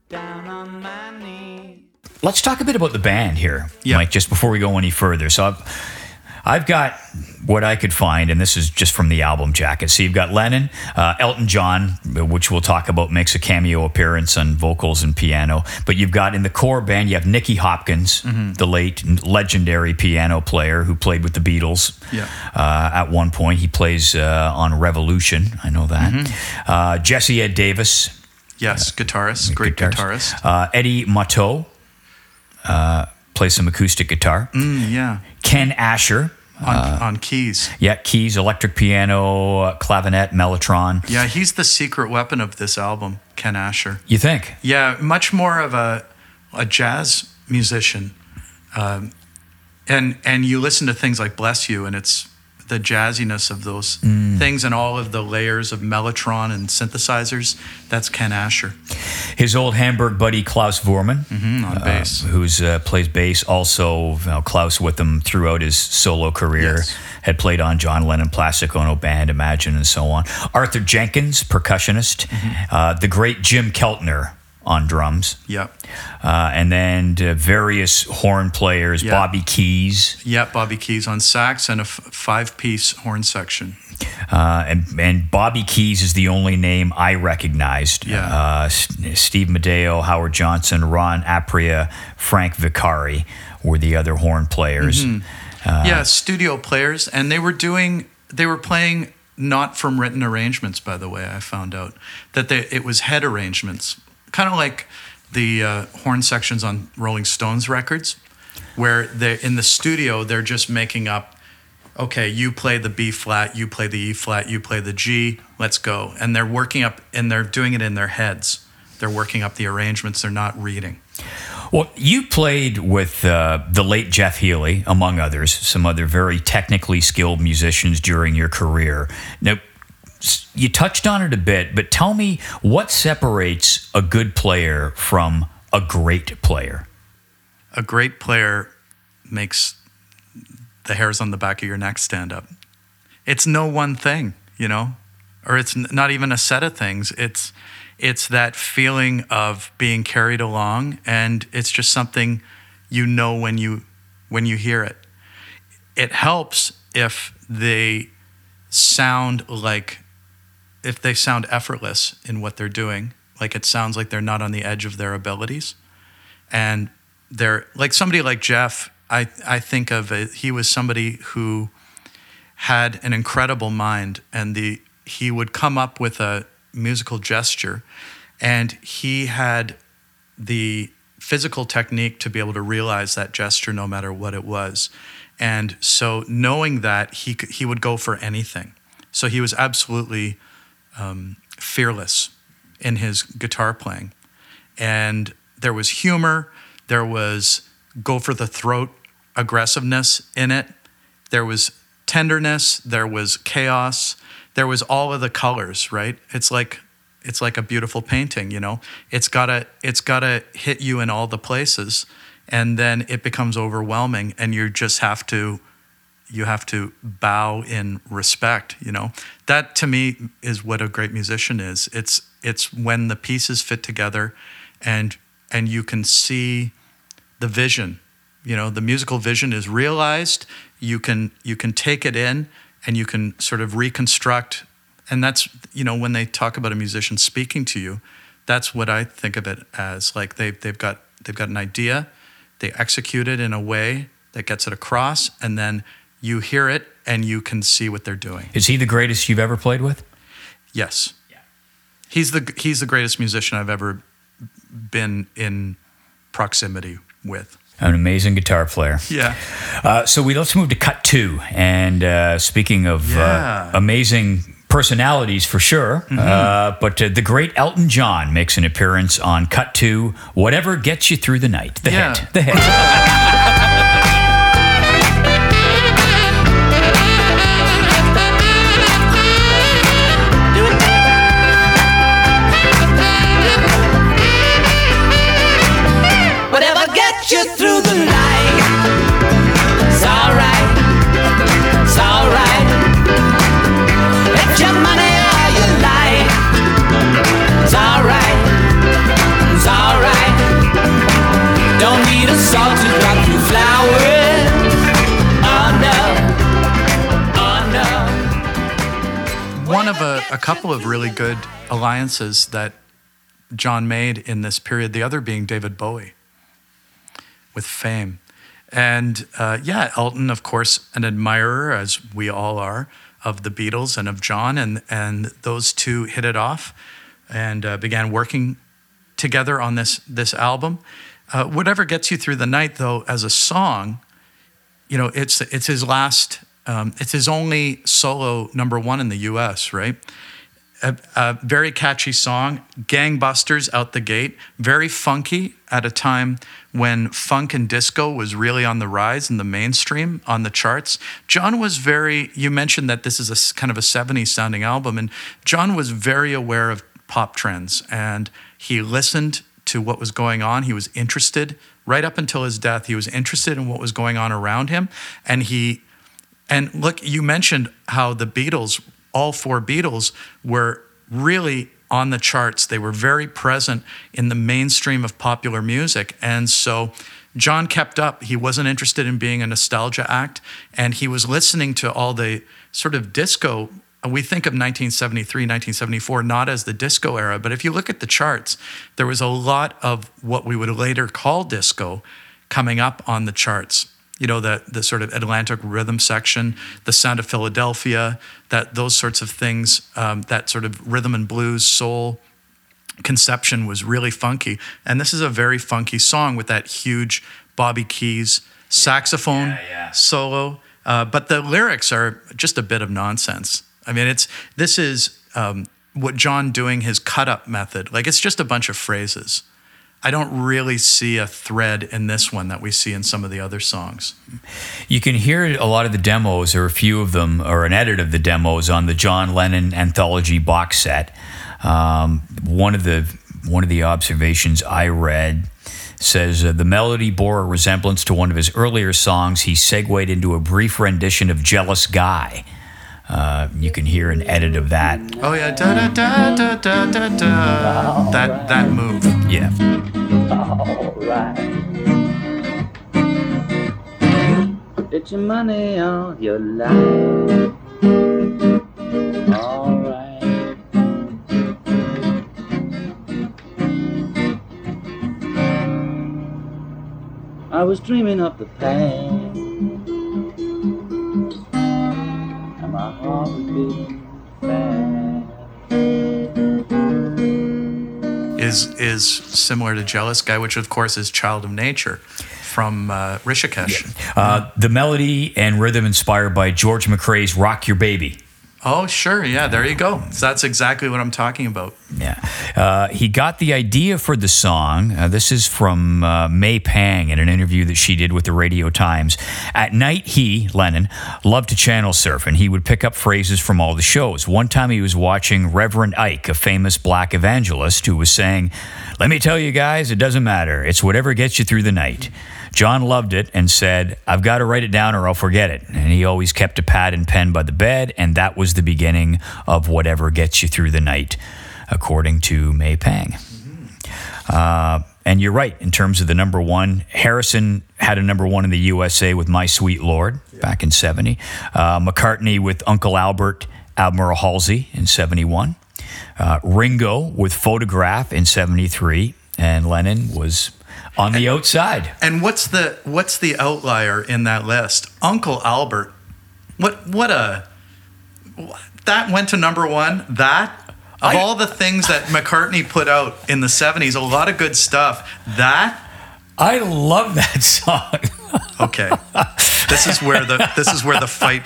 Speaker 9: down on my knees.
Speaker 1: Let's talk a bit about the band here,
Speaker 8: Yeah.
Speaker 1: Mike, just before we go any further. So I've, I've got what I could find, and this is just from the album jacket. So you've got Lennon, uh, Elton John, which we'll talk about, makes a cameo appearance on vocals and piano. But you've got in the core band, you have Nicky Hopkins, the late legendary piano player who played with the Beatles.
Speaker 8: Yeah.
Speaker 1: Uh, at one point, he plays uh, on Revolution. I know that. Uh, Jesse Ed Davis,
Speaker 8: yes guitarist great guitarist
Speaker 1: uh, Eddie Mottau uh, plays some acoustic guitar.
Speaker 8: Mm, yeah
Speaker 1: Ken Ascher,
Speaker 8: on, on keys.
Speaker 1: yeah, keys, electric piano, uh, clavinet, mellotron.
Speaker 8: Yeah, he's the secret weapon of this album, Ken Ascher.
Speaker 1: You think?
Speaker 8: Yeah, much more of a a jazz musician, um, and and you listen to things like "Bless You," and it's the jazziness of those things and all of the layers of mellotron and synthesizers. That's Ken Ascher
Speaker 1: His old Hamburg buddy Klaus Voormann,
Speaker 8: mm, on bass.
Speaker 1: who's uh, plays bass. Also, you know, Klaus with him throughout his solo career.
Speaker 8: Yes.
Speaker 1: Had played on John Lennon, Plastic Ono Band, Imagine, and so on. Arthur Jenkins, percussionist.
Speaker 8: Mm-hmm.
Speaker 1: Uh, the great Jim Keltner on drums.
Speaker 8: Yep,
Speaker 1: Uh, and then uh, various horn players,
Speaker 8: Yeah.
Speaker 1: Bobby Keys,
Speaker 8: yep. Bobby Keys on sax and a f- five-piece horn section.
Speaker 1: Uh, and, and Bobby Keys is the only name I recognized.
Speaker 8: Yeah.
Speaker 1: Uh, S- Steve Madaio, Howard Johnson, Ron Aprea, Frank Vicari were the other horn players.
Speaker 8: Mm-hmm. yeah, studio players, and they were doing, they were playing not from written arrangements. By the way, I found out that they, it was head arrangements, kind of like the uh, horn sections on Rolling Stones records, where they in the studio they're just making up okay, you play the B flat, you play the E flat, you play the G, let's go. And they're working up and they're doing it in their heads. They're working up the arrangements, they're not reading.
Speaker 1: Well, you played with uh, the late Jeff Healey, among others, some other very technically skilled musicians during your career. Now, you touched on it a bit, but tell me what separates a good player from a great player?
Speaker 8: A great player makes the hairs on the back of your neck stand up. It's no one thing, you know, or it's not even a set of things. It's it's that feeling of being carried along, and it's just something you know when you when you hear it. It helps if they sound like if they sound effortless in what they're doing, like it sounds like they're not on the edge of their abilities, and they're like somebody like Jeff. I I think of it, he was somebody who had an incredible mind, and the he would come up with a musical gesture, and he had the physical technique to be able to realize that gesture no matter what it was. And so knowing that he he would go for anything. So he was absolutely um, fearless in his guitar playing. And there was humor, there was go for the throat aggressiveness in it. There was tenderness, there was chaos, there was all of the colors, right? It's like it's like a beautiful painting, you know. It's got to it's got to hit you in all the places and then it becomes overwhelming and you just have to you have to bow in respect, you know. That to me is what a great musician is. It's it's when the pieces fit together and and you can see the vision. You know, the musical vision is realized. You can you can take it in and you can sort of reconstruct and that's you know when they talk about a musician speaking to you that's what i think of it as like they, they've got they've got an idea they execute it in a way that gets it across and then you hear it and you can see what they're doing
Speaker 1: Is he the greatest you've ever played with?
Speaker 8: yes Yeah. he's the he's the greatest musician i've ever been in proximity with
Speaker 1: An amazing guitar player.
Speaker 8: yeah
Speaker 1: Uh, so we let's move to cut two. And uh, speaking of
Speaker 8: Yeah.
Speaker 1: uh, amazing personalities, for sure, uh, but uh, the great Elton John makes an appearance on cut two. Whatever gets you through the night. The
Speaker 8: Yeah.
Speaker 1: hit. The hit.
Speaker 9: a,
Speaker 8: couple of really good alliances that John made in this period, the other being David Bowie with fame. And uh, yeah, Elton, of course, an admirer, as we all are, of the Beatles and of John. And, and those two hit it off and uh, began working together on this, this album. Uh, Whatever Gets You Through the Night, though, as a song, you know, it's it's his last, um, it's his only solo number one in the U.S. Right? A, a very catchy song, gangbusters out the gate, very funky at a time when funk and disco was really on the rise in the mainstream on the charts. John was very. You mentioned that this is a kind of a '70s sounding album, and John was very aware of pop trends, and he listened to what was going on. He was interested right up until his death. He was interested in what was going on around him, and he and look, you mentioned how the Beatles, all four Beatles, were really on the charts. They were very present in the mainstream of popular music. And so John kept up. He wasn't interested in being a nostalgia act. And he was listening to all the sort of disco. We think of 1973, 1974 not as the disco era, but if you look at the charts, there was a lot of what we would later call disco coming up on the charts you know the the sort of Atlantic rhythm section, the sound of Philadelphia, that those sorts of things, um, that sort of rhythm and blues, soul conception was really funky. And this is a very funky song with that huge Bobby Keys saxophone solo. Uh, but the lyrics are just a bit of nonsense. I mean, it's this is um, what John doing his cut up method. Like it's just a bunch of phrases. I don't really see a thread in this one that we see in some of the other songs.
Speaker 1: You can hear a lot of the demos, or a few of them, or an edit of the demos on the John Lennon anthology box set. Um, one of the one of the observations I read says uh, the melody bore a resemblance to one of his earlier songs. He segued into a brief rendition of "Jealous Guy." Uh, you can hear an edit of that.
Speaker 8: Oh yeah, da da da da da da da. That that move.
Speaker 1: Yeah.
Speaker 9: Your money on your life. I was dreaming of the past. And my heart was beating fast.
Speaker 8: Is is similar to "Jealous Guy," which of course is "Child of Nature" from uh, Rishikesh.
Speaker 1: Uh, the melody and rhythm inspired by George McCrae's "Rock Your Baby."
Speaker 8: Oh sure, yeah, there you go. So that's exactly what I'm talking about.
Speaker 1: Yeah. Uh, he got the idea for the song. Uh, this is from uh, May Pang in an interview that she did with the Radio Times. At night, he, Lennon, loved to channel surf and he would pick up phrases from all the shows. One time he was watching Reverend Ike, a famous black evangelist, who was saying, Let me tell you guys, it doesn't matter. It's whatever gets you through the night. John loved it and said, I've got to write it down or I'll forget it. And he always kept a pad and pen by the bed, and that was the beginning of whatever gets you through the night, according to May Pang. Uh, and you're right in terms of the number one. Harrison had a number one in the USA with My Sweet Lord back in 70. Uh, McCartney with Uncle Albert, Admiral Halsey in 71. Uh, Ringo with Photograph in 73. And Lennon was on the outside.
Speaker 8: And what's the what's the outlier in that list? Uncle Albert. What what a that went to number one. That of
Speaker 1: I-
Speaker 8: all the things that McCartney put out in the '70s, a lot of good stuff. That
Speaker 1: I love that song.
Speaker 8: okay. this is where the this is where the fight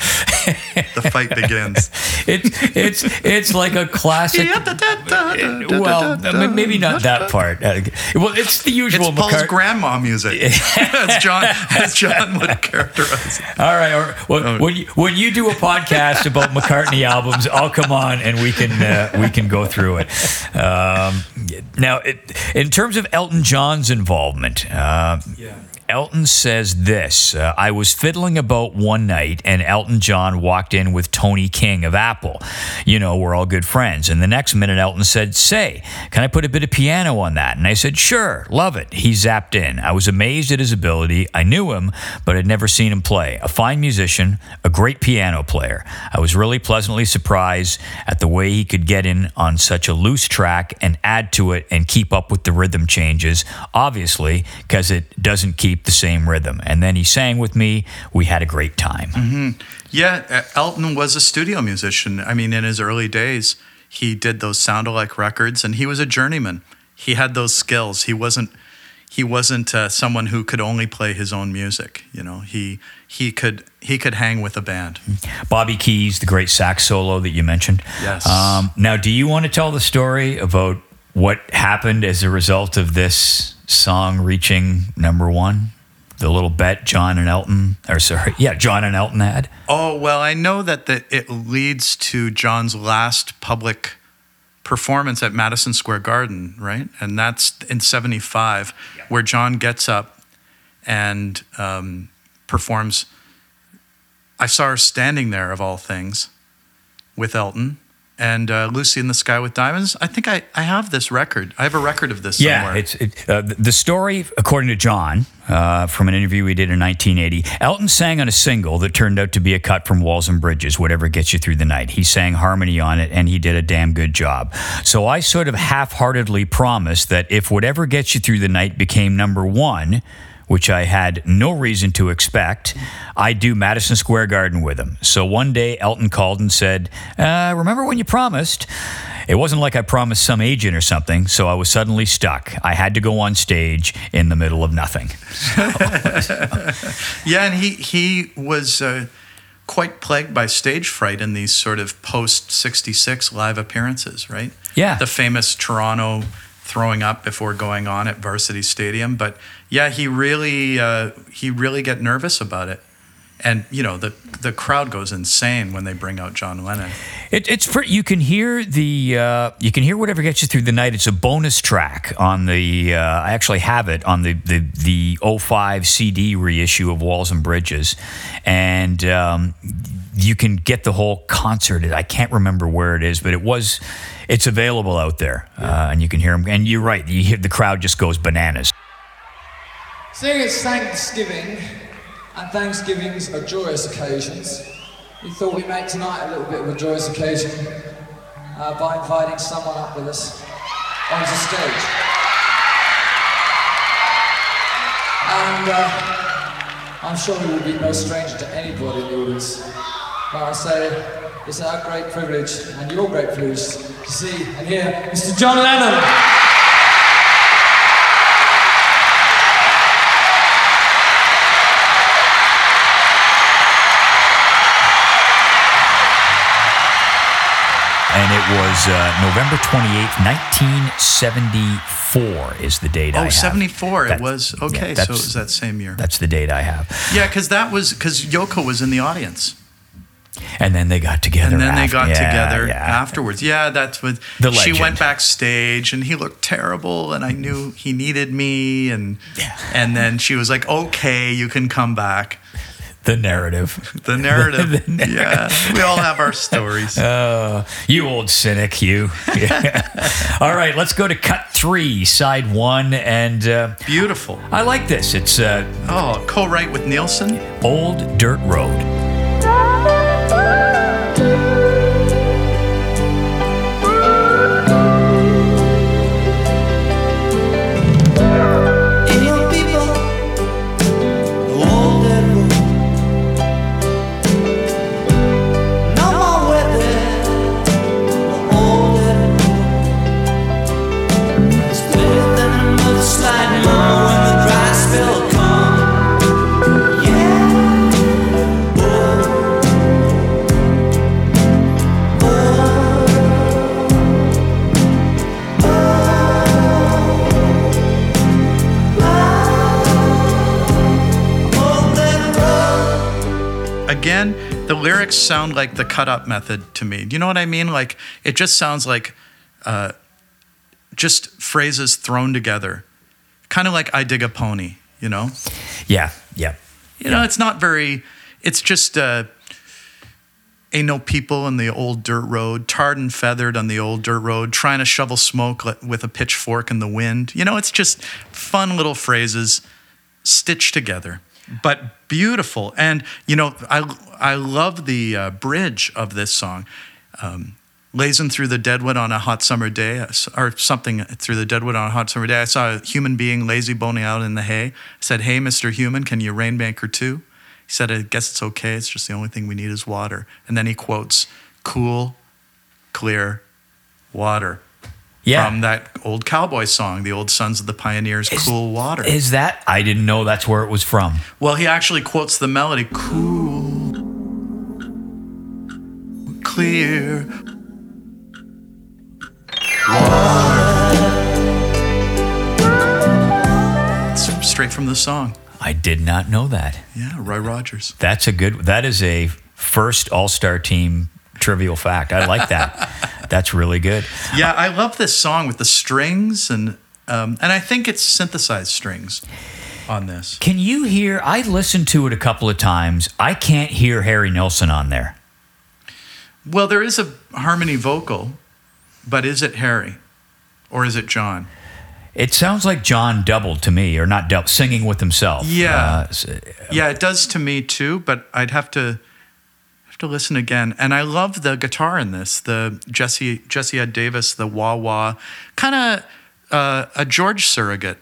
Speaker 8: the fight begins.
Speaker 1: It's it's it's like a classic. Well, maybe not that part. Uh, Well, it's the usual.
Speaker 8: It's Paul's
Speaker 1: McCart-
Speaker 8: grandma music, as John as John would characterize it.
Speaker 1: All right. Or, well, when you, when you do a podcast about McCartney albums, I'll come on and we can uh, we can go through it. Um, now, it, in terms of Elton John's involvement, uh, Elton says this: uh, I was fiddling about one night, and Elton John walked in with Tony King of Apple. You know, we're all good friends. And the next minute, Elton said, "Say, can I put a bit of piano on that?" And I said, "Sure, love it." He zapped in. I was amazed at his ability. I knew him, but had never seen him play. A fine musician, a great piano player. I was really pleasantly surprised at the way he could get in on such a loose track and add to it and keep up with the rhythm changes. Obviously, because it doesn't keep the same rhythm. And then he sang with me. We had a great time.
Speaker 8: Yeah, uh, Elton was a studio musician. I mean, in his early days, he did those sound-alike records, and he was a journeyman. He had those skills. He wasn't he wasn't uh, someone who could only play his own music. You know, he he could he could hang with a band.
Speaker 1: Bobby Keys, the great sax solo that you mentioned.
Speaker 8: Yes.
Speaker 1: Um, now, do you want to tell the story about what happened as a result of this song reaching number one? The little bet John and Elton, or sorry, yeah, John and Elton had.
Speaker 8: Oh well, I know that the, it leads to John's last public performance at Madison Square Garden, right? And that's in '75, where John gets up and um, performs. I saw her standing there, of all things, with Elton and uh, Lucy in the Sky with Diamonds. I think I, I have this record. I have a record of this
Speaker 1: Yeah,
Speaker 8: somewhere.
Speaker 1: it's it, uh, the story, according to John, uh, from an interview we did in 1980. Elton sang on a single that turned out to be a cut from Walls and Bridges, whatever gets you through the night. He sang harmony on it, and he did a damn good job. So I sort of half-heartedly promised that if whatever gets you through the night became number one. Which I had no reason to expect. I'd do Madison Square Garden with him. So one day, Elton called and said, uh, Remember when you promised? It wasn't like I promised some agent or something, so I was suddenly stuck. I had to go on stage in the middle of nothing.
Speaker 8: Yeah, and he he was uh, quite plagued by stage fright in these sort of post 66 live appearances, right?
Speaker 1: Yeah.
Speaker 8: The famous Toronto throwing up before going on at Varsity Stadium. But yeah, he really, uh, he really get nervous about it. And you know the the crowd goes insane when they bring out John Lennon.
Speaker 1: It, it's pretty. You can hear the. Uh, you can hear whatever gets you through the night. It's a bonus track on the. Uh, I actually have it on the the the 05 CD reissue of Walls and Bridges, and um, you can get the whole concert. I can't remember where it is, but it was. It's available out there, uh, and you can hear them. And you're right. You hear the crowd just goes bananas.
Speaker 11: Seeing it's Thanksgiving, and Thanksgivings are joyous occasions, we thought we'd make tonight a little bit of a joyous occasion uh, by inviting someone up with us onto stage. And uh, I'm sure he will be no stranger to anybody in the audience. But I say, it's our great privilege and your great privilege to see and hear Mr. John Lennon.
Speaker 1: Was uh, November 28th, 1974 is the date I
Speaker 8: Oh,
Speaker 1: have.
Speaker 8: 74. It
Speaker 1: That-
Speaker 8: was
Speaker 1: yeah,
Speaker 8: okay. so it was that same year.
Speaker 1: That's the date I have.
Speaker 8: Yeah, because that was because Yoko was in the audience,
Speaker 1: And then they got together.
Speaker 8: and then they got
Speaker 1: yeah,
Speaker 8: together
Speaker 1: yeah.
Speaker 8: afterwards. Yeah, that's what
Speaker 1: The
Speaker 8: she went backstage, and he looked terrible, and I knew he needed me, and yeah. and then she was like, "Okay, you can come back."
Speaker 1: The narrative.
Speaker 8: The narrative.
Speaker 1: The narrative.
Speaker 8: Yeah, we all have our stories.
Speaker 1: Uh, you old cynic, you. Yeah. All right, let's go to cut three, side one, and uh,
Speaker 8: Beautiful.
Speaker 1: I like this. It's uh,
Speaker 8: Oh, co-write with Nilsson.
Speaker 1: Old Dirt Road.
Speaker 8: Again, the lyrics sound like the cut up method to me. Do you know what I mean? Like it just sounds like uh, just phrases thrown together, kind of like "I dig a pony." You know,
Speaker 1: Yeah, yeah.
Speaker 8: you know, it's not very. It's just uh, ain't no people in the old dirt road, tarred and feathered on the old dirt road, trying to shovel smoke with a pitchfork in the wind. You know, it's just fun little phrases stitched together, but beautiful. And you know, I I love the uh, bridge of this song. Um, Lazing through the deadwood on a hot summer day, uh, or something through the deadwood on a hot summer day. I saw a human being lazy boning out in the hay. I said, "Hey, Mister Human, can you rain banker too?" He said, "I guess it's okay. It's just the only thing we need is water." And then he quotes, "Cool, clear water."
Speaker 1: Yeah.
Speaker 8: From that old cowboy song, the old Sons of the Pioneers, "Cool Water."
Speaker 1: Is that? I didn't know that's where it was from.
Speaker 8: Well, he actually quotes the melody cool, clear. water. It's straight from the song.
Speaker 1: I did not know that.
Speaker 8: Yeah, Roy Rogers.
Speaker 1: That's a good. That is a first All Star team trivial fact. I like that. That's really good.
Speaker 8: Yeah, I love this song with the strings and um, and I think it's synthesized strings on this.
Speaker 1: Can you hear? I listened to it a couple of times. I can't hear Harry Nilsson on there.
Speaker 8: Well, there is a harmony vocal, but is it Harry or is it John?
Speaker 1: It sounds like John doubled to me, or not double, singing with himself.
Speaker 8: Yeah.
Speaker 1: Uh,
Speaker 8: Yeah, it does to me too, but I'd have to have to listen again. And I love the guitar in this, the Jesse Jesse Ed Davis, the wah wah, kind of uh, a George surrogate.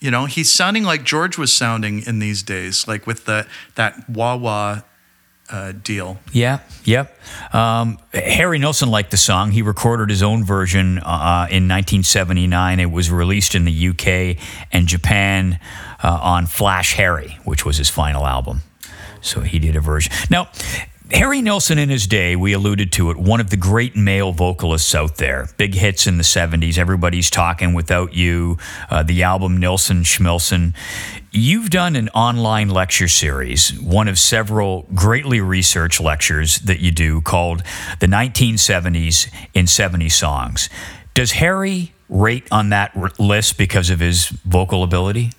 Speaker 8: You know, he's sounding like George was sounding in these days, like with the that wah wah uh, deal.
Speaker 1: Yeah, yep. Um, Harry Nilsson liked the song. He recorded his own version uh, in 1979. It was released in the UK and Japan uh, on Flash Harry, which was his final album. So he did a version. Now, Harry Nilsson in his day, we alluded to it, one of the great male vocalists out there. Big hits in the 70s. Everybody's talking without you. Uh, the album Nilsson Schmilsson. You've done an online lecture series, one of several greatly researched lectures that you do called The 1970s in 70 Songs. Does Harry rate on that list because of his vocal ability?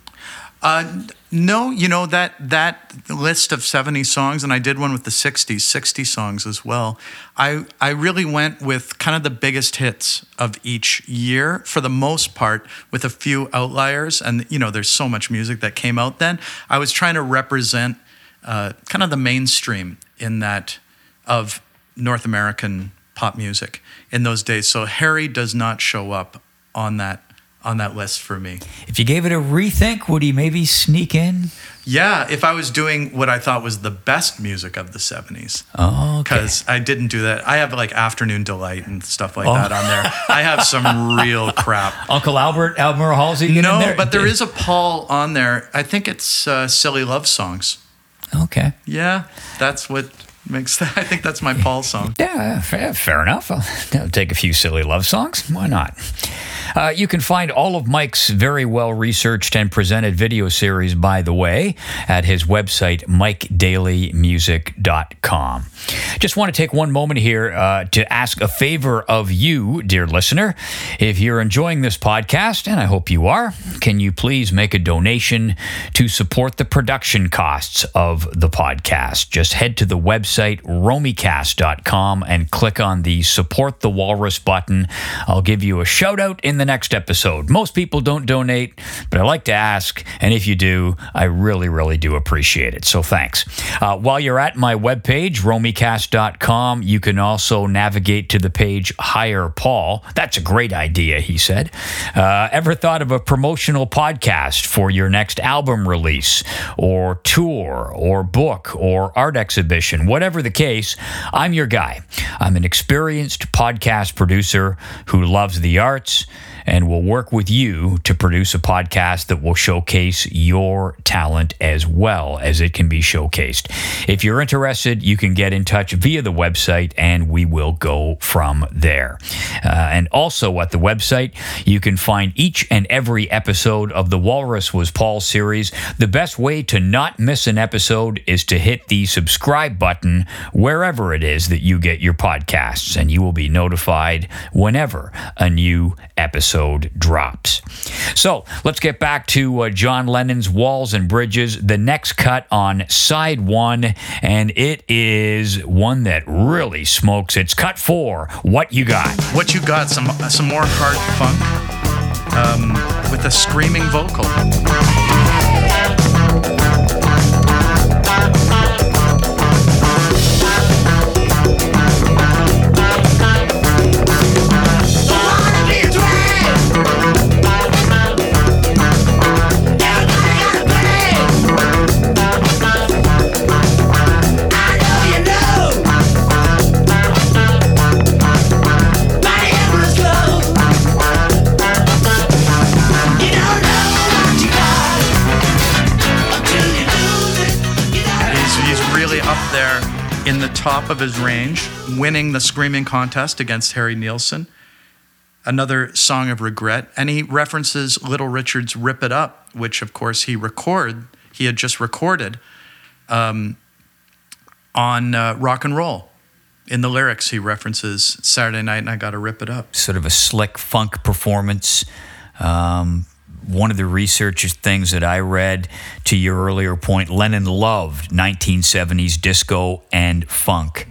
Speaker 8: Uh, no, you know that that list of 70 songs, and I did one with the 60s, 60 songs as well. I I really went with kind of the biggest hits of each year for the most part, with a few outliers. And you know, there's so much music that came out then. I was trying to represent uh, kind of the mainstream in that of North American pop music in those days. So Harry does not show up on that on that list for me.
Speaker 1: If you gave it a rethink, would he maybe sneak in?
Speaker 8: Yeah, if I was doing what I thought was the best music of the 70s.
Speaker 1: Oh, okay.
Speaker 8: Because I didn't do that. I have like Afternoon Delight and stuff like
Speaker 1: Oh.
Speaker 8: that on there. I have some real crap.
Speaker 1: Uncle Albert, Almer Halsey,
Speaker 8: No,
Speaker 1: there?
Speaker 8: but there is a Paul on there. I think it's uh, Silly Love Songs.
Speaker 1: Okay.
Speaker 8: Yeah, that's what makes that. I think that's my Paul song.
Speaker 1: Yeah, fair, fair enough. I'll, I'll take a few silly love songs. Why not? Uh, you can find all of Mike's very well researched and presented video series, by the way, at his website, MikeDaleyMusic.com. Just want to take one moment here uh, to ask a favor of you, dear listener. If you're enjoying this podcast, and I hope you are, can you please make a donation to support the production costs of the podcast? Just head to the website, romycast.com, and click on the Support the Walrus button. I'll give you a shout out in the next episode. Most people don't donate, but I like to ask, and if you do, I really, really do appreciate it. So thanks. Uh, while you're at my webpage, romycast.com, you can also navigate to the page Hire Paul. That's a great idea, he said. Uh, ever thought of a promotional podcast for your next album release, or tour, or book, or art exhibition? Whatever the case, I'm your guy. I'm an experienced podcast producer who loves the arts and will work with you to produce a podcast that will showcase your talent as well as it can be showcased. If you're interested, you can get in touch via the website and we will go from there. Uh, and also at the website, you can find each and every episode of the Walrus Was Paul series. The best way to not miss an episode is to hit the subscribe button wherever it is that you get your podcasts, and you will be notified whenever a new episode drops. So let's get back to uh, John Lennon's Walls and Bridges, the next cut on side one, and it is one that really smokes. It's cut four. What you got?
Speaker 8: What you got? Some some more hard funk um, with a screaming vocal. Top of his range, winning the screaming contest against Harry Nilsson. Another song of regret, and he references Little Richard's "Rip It Up," which, of course, he record he had just recorded um, on uh, rock and roll. In the lyrics, he references Saturday Night and I Gotta Rip It Up.
Speaker 1: Sort of a slick funk performance. Um, one of the research things that I read to your earlier point, Lennon loved 1970s disco and funk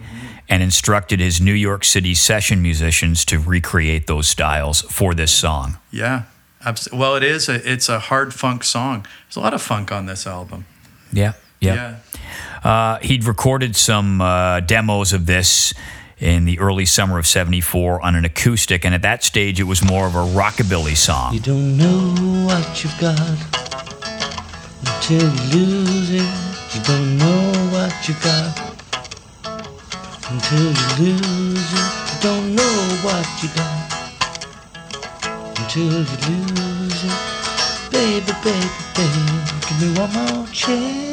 Speaker 1: and instructed his New York City session musicians to recreate those styles for this song.
Speaker 8: Yeah, abs- well, it is. A, it's a hard funk song. There's a lot of funk on this album.
Speaker 1: Yeah, yeah. Uh, he'd recorded some uh, demos of this in the early summer of 74 on an acoustic, and at that stage it was more of a rockabilly song.
Speaker 9: You don't know what you've got until you lose it. You don't know what you got until you lose it. You don't know what you got until you lose it. Baby, baby, baby, give me one more chance.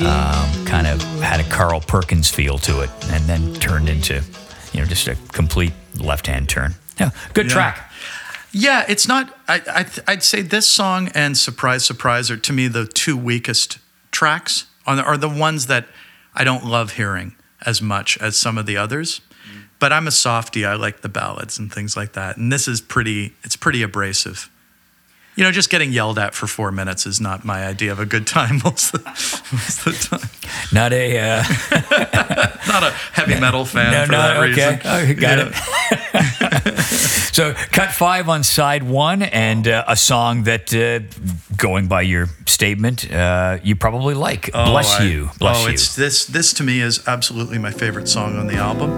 Speaker 1: Um, kind of had a Carl Perkins feel to it, and then turned into, you know, just a complete left-hand turn. Yeah, good
Speaker 8: Yeah.
Speaker 1: track.
Speaker 8: Yeah, it's not. I, I I'd say this song and "Surprise, Surprise" are to me the two weakest tracks. On the, are the ones that I don't love hearing as much as some of the others. But I'm a softie. I like the ballads and things like that. And this is pretty. It's pretty abrasive. You know, just getting yelled at for four minutes is not my idea of a good time most of the, most of the time.
Speaker 1: Not a. Uh,
Speaker 8: Not a heavy metal fan
Speaker 1: no,
Speaker 8: for
Speaker 1: no,
Speaker 8: that
Speaker 1: okay.
Speaker 8: reason.
Speaker 1: Oh, got
Speaker 8: Yeah.
Speaker 1: it. so, cut five on side one, and uh, a song that, uh, going by your statement, uh, you probably like. Bless
Speaker 8: I-
Speaker 1: you. Bless
Speaker 8: oh,
Speaker 1: you.
Speaker 8: it's this. This to me is absolutely my favorite song on the album,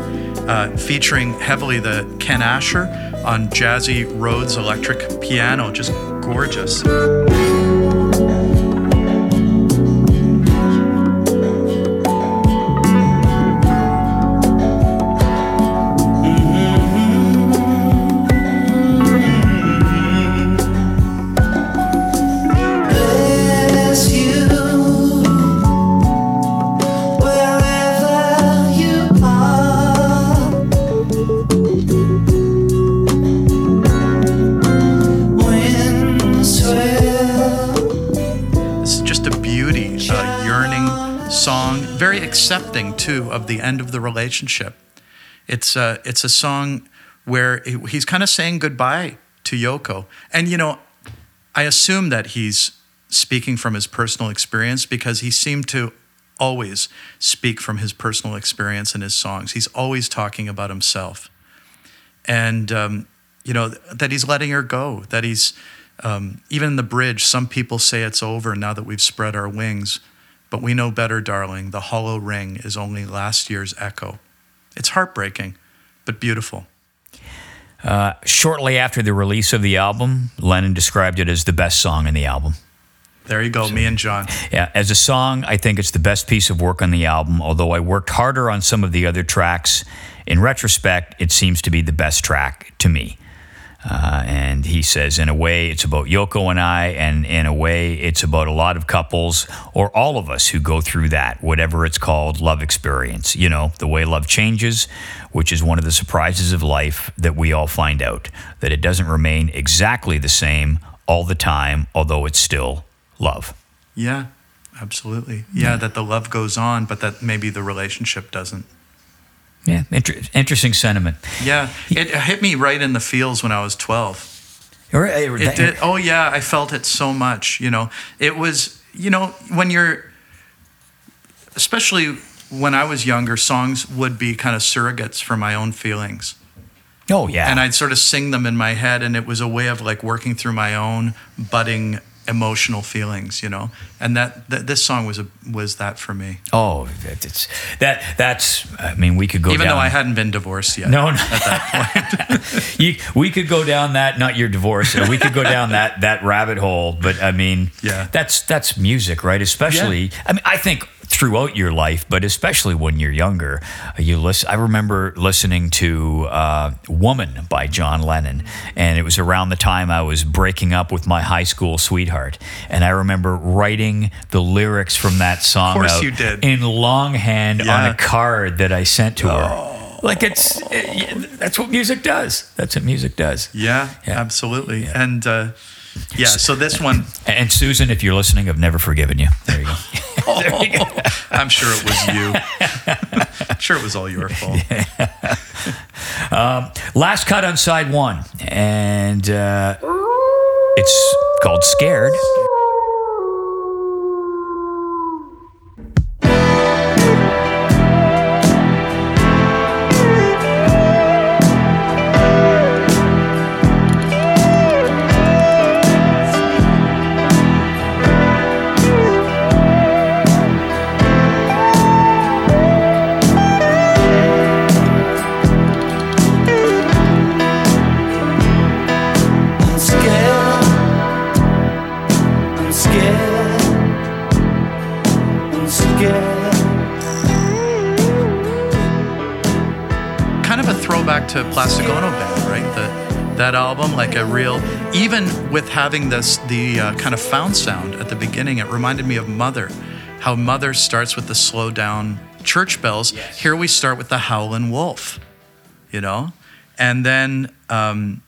Speaker 8: uh, featuring heavily the Ken Ascher on jazzy Rhodes electric piano, just gorgeous. Of the end of the relationship. It's a it's a song where he's kind of saying goodbye to Yoko, and you know, I assume that he's speaking from his personal experience because he seemed to always speak from his personal experience in his songs. He's always talking about himself, and um, you know that he's letting her go. That he's um, even in the bridge. Some people say it's over now that we've spread our wings, but we know better, darling. The hollow ring is only last year's echo. It's heartbreaking, but beautiful.
Speaker 1: Uh, shortly after the release of the album, Lennon described it as the best song in the album.
Speaker 8: There you go, me and John.
Speaker 1: Yeah, as a song, I think it's the best piece of work on the album, although I worked harder on some of the other tracks. In retrospect, it seems to be the best track to me. Uh, and he says, in a way, it's about Yoko and I, and in a way, it's about a lot of couples or all of us who go through that, whatever it's called, love experience. You know, the way love changes, which is one of the surprises of life that we all find out, that it doesn't remain exactly the same all the time, although it's still love.
Speaker 8: Yeah, absolutely. Yeah, that the love goes on, but that maybe the relationship doesn't.
Speaker 1: Yeah, inter- interesting sentiment.
Speaker 8: Yeah, it hit me right in the feels when I was 12.
Speaker 1: Or-
Speaker 8: It did. Oh yeah, I felt it so much. You know, it was. You know, when you're, especially when I was younger, songs would be kind of surrogates for my own feelings.
Speaker 1: Oh yeah.
Speaker 8: And I'd sort of sing them in my head, and it was a way of like working through my own budding emotional feelings. You know, and that, that this song was a was that for me.
Speaker 1: Oh, it's that. That's. I mean, we could go.
Speaker 8: Even
Speaker 1: down,
Speaker 8: though I hadn't been divorced yet.
Speaker 1: No, no.
Speaker 8: at that point.
Speaker 1: you, we could go down that. Not your divorce. We could go down that that rabbit hole. But I mean,
Speaker 8: Yeah.
Speaker 1: that's that's music, right? Especially. I mean, I think throughout your life, but especially when you're younger, you listen. I remember listening to uh, "Woman" by John Lennon, and it was around the time I was breaking up with my high school sweetheart, and I remember writing the lyrics from that song
Speaker 8: course
Speaker 1: out
Speaker 8: you did.
Speaker 1: in longhand on a card that I sent to her. Like it's it- that's what music does. That's what music does.
Speaker 8: Yeah,
Speaker 1: Yeah.
Speaker 8: absolutely. And uh, yeah, so this one,
Speaker 1: And Susan, if you're listening, I've never forgiven you. There you go.
Speaker 8: I'm sure it was you. I'm sure it was all your fault.
Speaker 1: Um, last cut on side one, and uh, it's called "Scared."
Speaker 8: To Plastic Ono Band, right? The, that album, like a real, even with having this the uh, kind of found sound at the beginning, it reminded me of Mother, how Mother starts with the slow down church bells. Here we start with the howlin' wolf, you know? And then, um,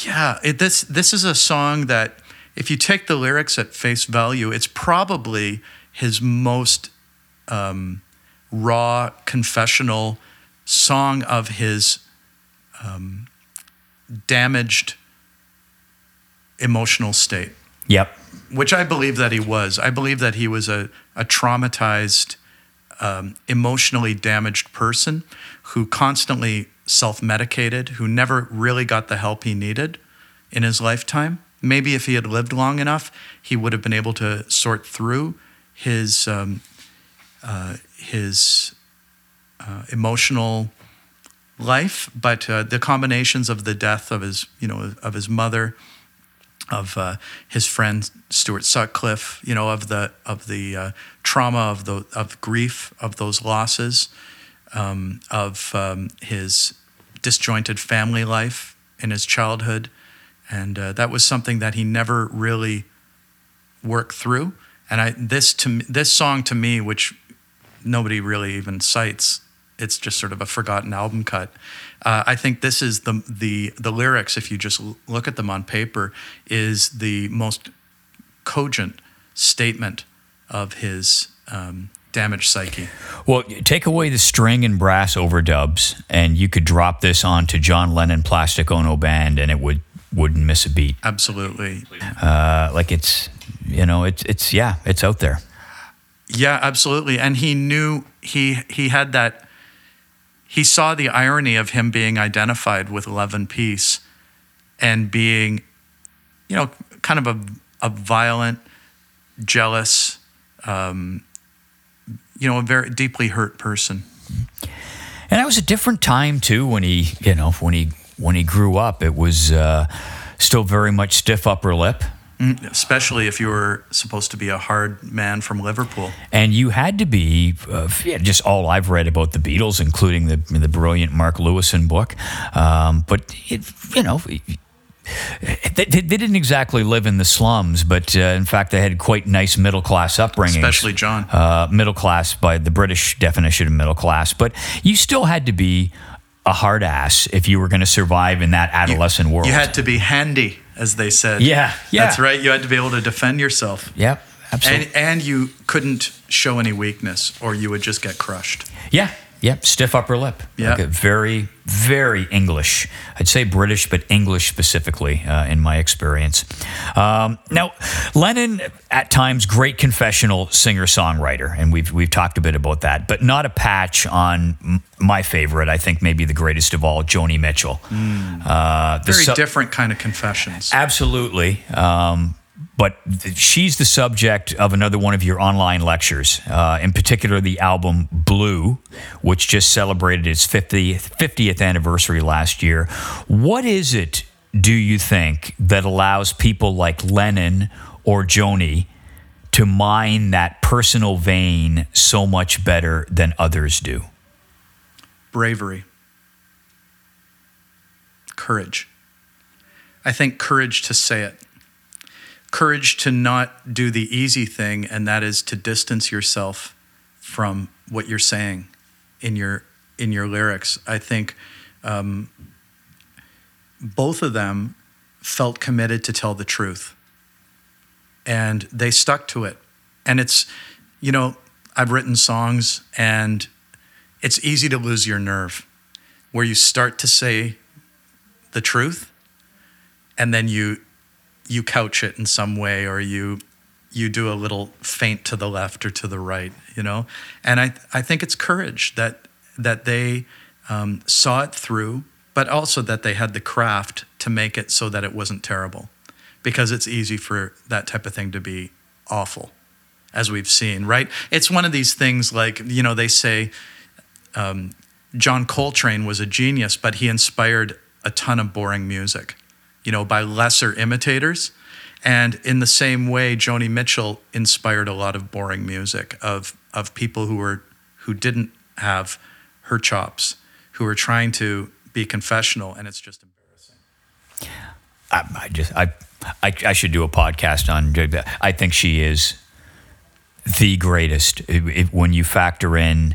Speaker 8: yeah, it, this, this is a song that, if you take the lyrics at face value, it's probably his most um, raw confessional song of his um, damaged emotional state.
Speaker 1: Yep.
Speaker 8: Which I believe that he was. I believe that he was a, a traumatized, um, emotionally damaged person who constantly self medicated, who never really got the help he needed in his lifetime. Maybe if he had lived long enough, he would have been able to sort through his, um, uh, his uh, emotional life, but uh, the combinations of the death of his, you know, of his mother, of uh, his friend Stuart Sutcliffe, you know, of the of the uh, trauma of the of grief of those losses, um, of um, his disjointed family life in his childhood, and uh, that was something that he never really worked through. And I this to this song to me, which nobody really even cites, it's just sort of a forgotten album cut. Uh, I think this is the the the lyrics. If you just look at them on paper, is the most cogent statement of his um, damaged psyche.
Speaker 1: Well, take away the string and brass overdubs, and you could drop this onto John Lennon Plastic Ono Band, and it would wouldn't miss a beat.
Speaker 8: Absolutely.
Speaker 1: Uh, like it's you know it's it's yeah it's out there.
Speaker 8: Yeah, absolutely. And he knew he he had that. He saw the irony of him being identified with love and peace, and being, you know, kind of a a violent, jealous, um, you know, a very deeply hurt person.
Speaker 1: And that was a different time too when he you know when he when he grew up. It was uh, still very much stiff upper lip.
Speaker 8: Mm, Especially if you were supposed to be a hard man from Liverpool.
Speaker 1: And you had to be, uh, yeah, just all I've read about the Beatles, including the the brilliant Mark Lewisohn book. Um, but it, you know, they, they didn't exactly live in the slums, but uh, in fact, they had quite nice middle class upbringing.
Speaker 8: Especially John.
Speaker 1: Uh, middle class by the British definition of middle class, but you still had to be a hard ass if you were going to survive in that adolescent world.
Speaker 8: You had to be handy, as they said.
Speaker 1: Yeah, yeah.
Speaker 8: That's right. You had to be able to defend yourself.
Speaker 1: Yep, absolutely.
Speaker 8: And, and you couldn't show any weakness or you would just get crushed.
Speaker 1: Yeah, yep, stiff upper lip.
Speaker 8: Yeah.
Speaker 1: Like very, very English. I'd say British, but English specifically, uh, in my experience. Um, now, Lennon, at times, great confessional singer songwriter, and we've we've talked a bit about that, but not a patch on m- my favorite. I think maybe the greatest of all, Joni Mitchell. Uh,
Speaker 8: Very
Speaker 1: su-
Speaker 8: different kind of confessions.
Speaker 1: Absolutely. Um, but she's the subject of another one of your online lectures, uh, in particular the album Blue, which just celebrated its 50th, 50th anniversary last year. What is it, do you think, that allows people like Lennon or Joni to mine that personal vein so much better than others do?
Speaker 8: bravery, courage. I think courage to say it, courage to not do the easy thing, and that is to distance yourself from what you're saying in your in your lyrics. I think um, both of them felt committed to tell the truth, and they stuck to it. And it's, you know, I've written songs and it's easy to lose your nerve where you start to say the truth and then you you couch it in some way or you you do a little feint to the left or to the right you know? And i i think it's courage that that they um, saw it through but also that they had the craft to make it so that it wasn't terrible. Because it's easy for that type of thing to be awful as we've seen right? It's one of these things like you know they say um, John Coltrane was a genius, but he inspired a ton of boring music, you know, by lesser imitators. And in the same way, Joni Mitchell inspired a lot of boring music of of people who were who didn't have her chops, who were trying to be confessional, and it's just embarrassing.
Speaker 1: I, I just I, I I should do a podcast on. I think she is the greatest It- it- when you factor in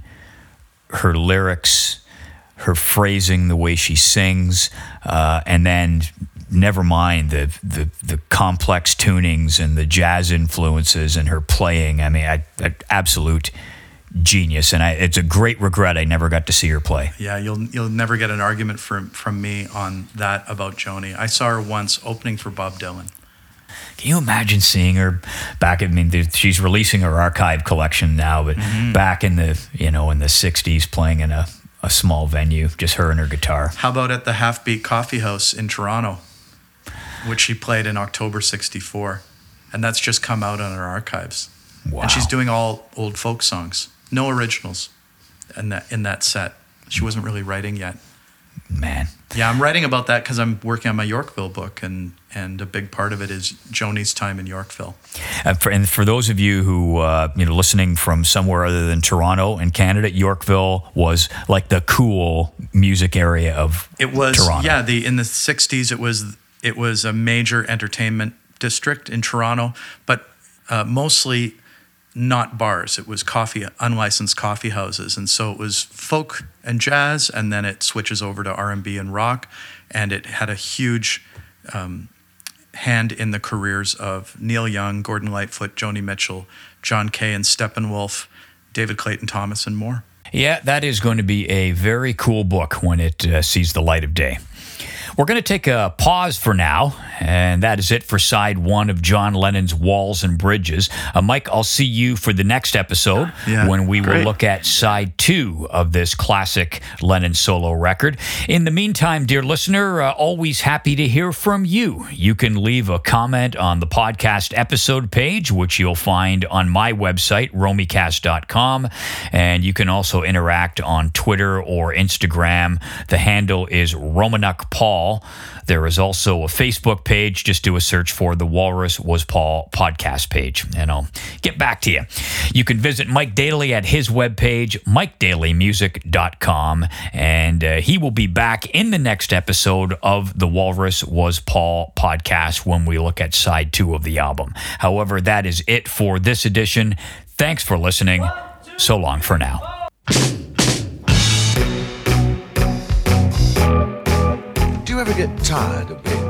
Speaker 1: her lyrics, her phrasing, the way she sings, uh, and then never mind the, the the complex tunings and the jazz influences and her playing. I mean, I, I, absolute genius, and I, it's a great regret I never got to see her play.
Speaker 8: Yeah, you'll you'll never get an argument from from me on that about Joni. I saw her once opening for Bob Dylan.
Speaker 1: Can you imagine seeing her back? I mean, she's releasing her archive collection now, but mm-hmm. back in the you know in the '60s, playing in a, a small venue, just her and her guitar.
Speaker 8: How about at the Half Beat Coffee House in Toronto, which she played in October '64, and that's just come out on her archives.
Speaker 1: Wow.
Speaker 8: And she's doing all old folk songs, no originals, in that in that set. She wasn't really writing yet.
Speaker 1: Man,
Speaker 8: Yeah, I'm writing about that because I'm working on my Yorkville book, and and a big part of it is Joni's time in Yorkville.
Speaker 1: Uh, for, and for those of you who uh, you know listening from somewhere other than Toronto in Canada, Yorkville was like the cool music area of
Speaker 8: It was
Speaker 1: Toronto.
Speaker 8: yeah. The in the '60s, it was it was a major entertainment district in Toronto, but uh, mostly not bars. It was coffee, unlicensed coffee houses, and so it was folk and jazz, and then it switches over to R and B and rock, and it had a huge um, hand in the careers of Neil Young, Gordon Lightfoot, Joni Mitchell, John Kay, and Steppenwolf, David Clayton Thomas, and more.
Speaker 1: Yeah, that is going to be a very cool book when it uh, sees the light of day. We're going to take a pause for now, and that is it for side one of John Lennon's Walls and Bridges. Uh, Mike, I'll see you for the next episode
Speaker 8: Yeah,
Speaker 1: when we will look at side two of this classic Lennon solo record. In the meantime, dear listener, uh, always happy to hear from you. You can leave a comment on the podcast episode page, which you'll find on my website, romycast.com. And you can also interact on Twitter or Instagram. The handle is Romanuk Paul. There is also a Facebook page. Just do a search for the Walrus Was Paul podcast page, and I'll get back to you. You can visit Mike Daley at his webpage, MikeDaleyMusic.com, and uh, he will be back in the next episode of the Walrus Was Paul podcast when we look at side two of the album. However, that is it for this edition. Thanks for listening. So long for now.
Speaker 3: Get tired of being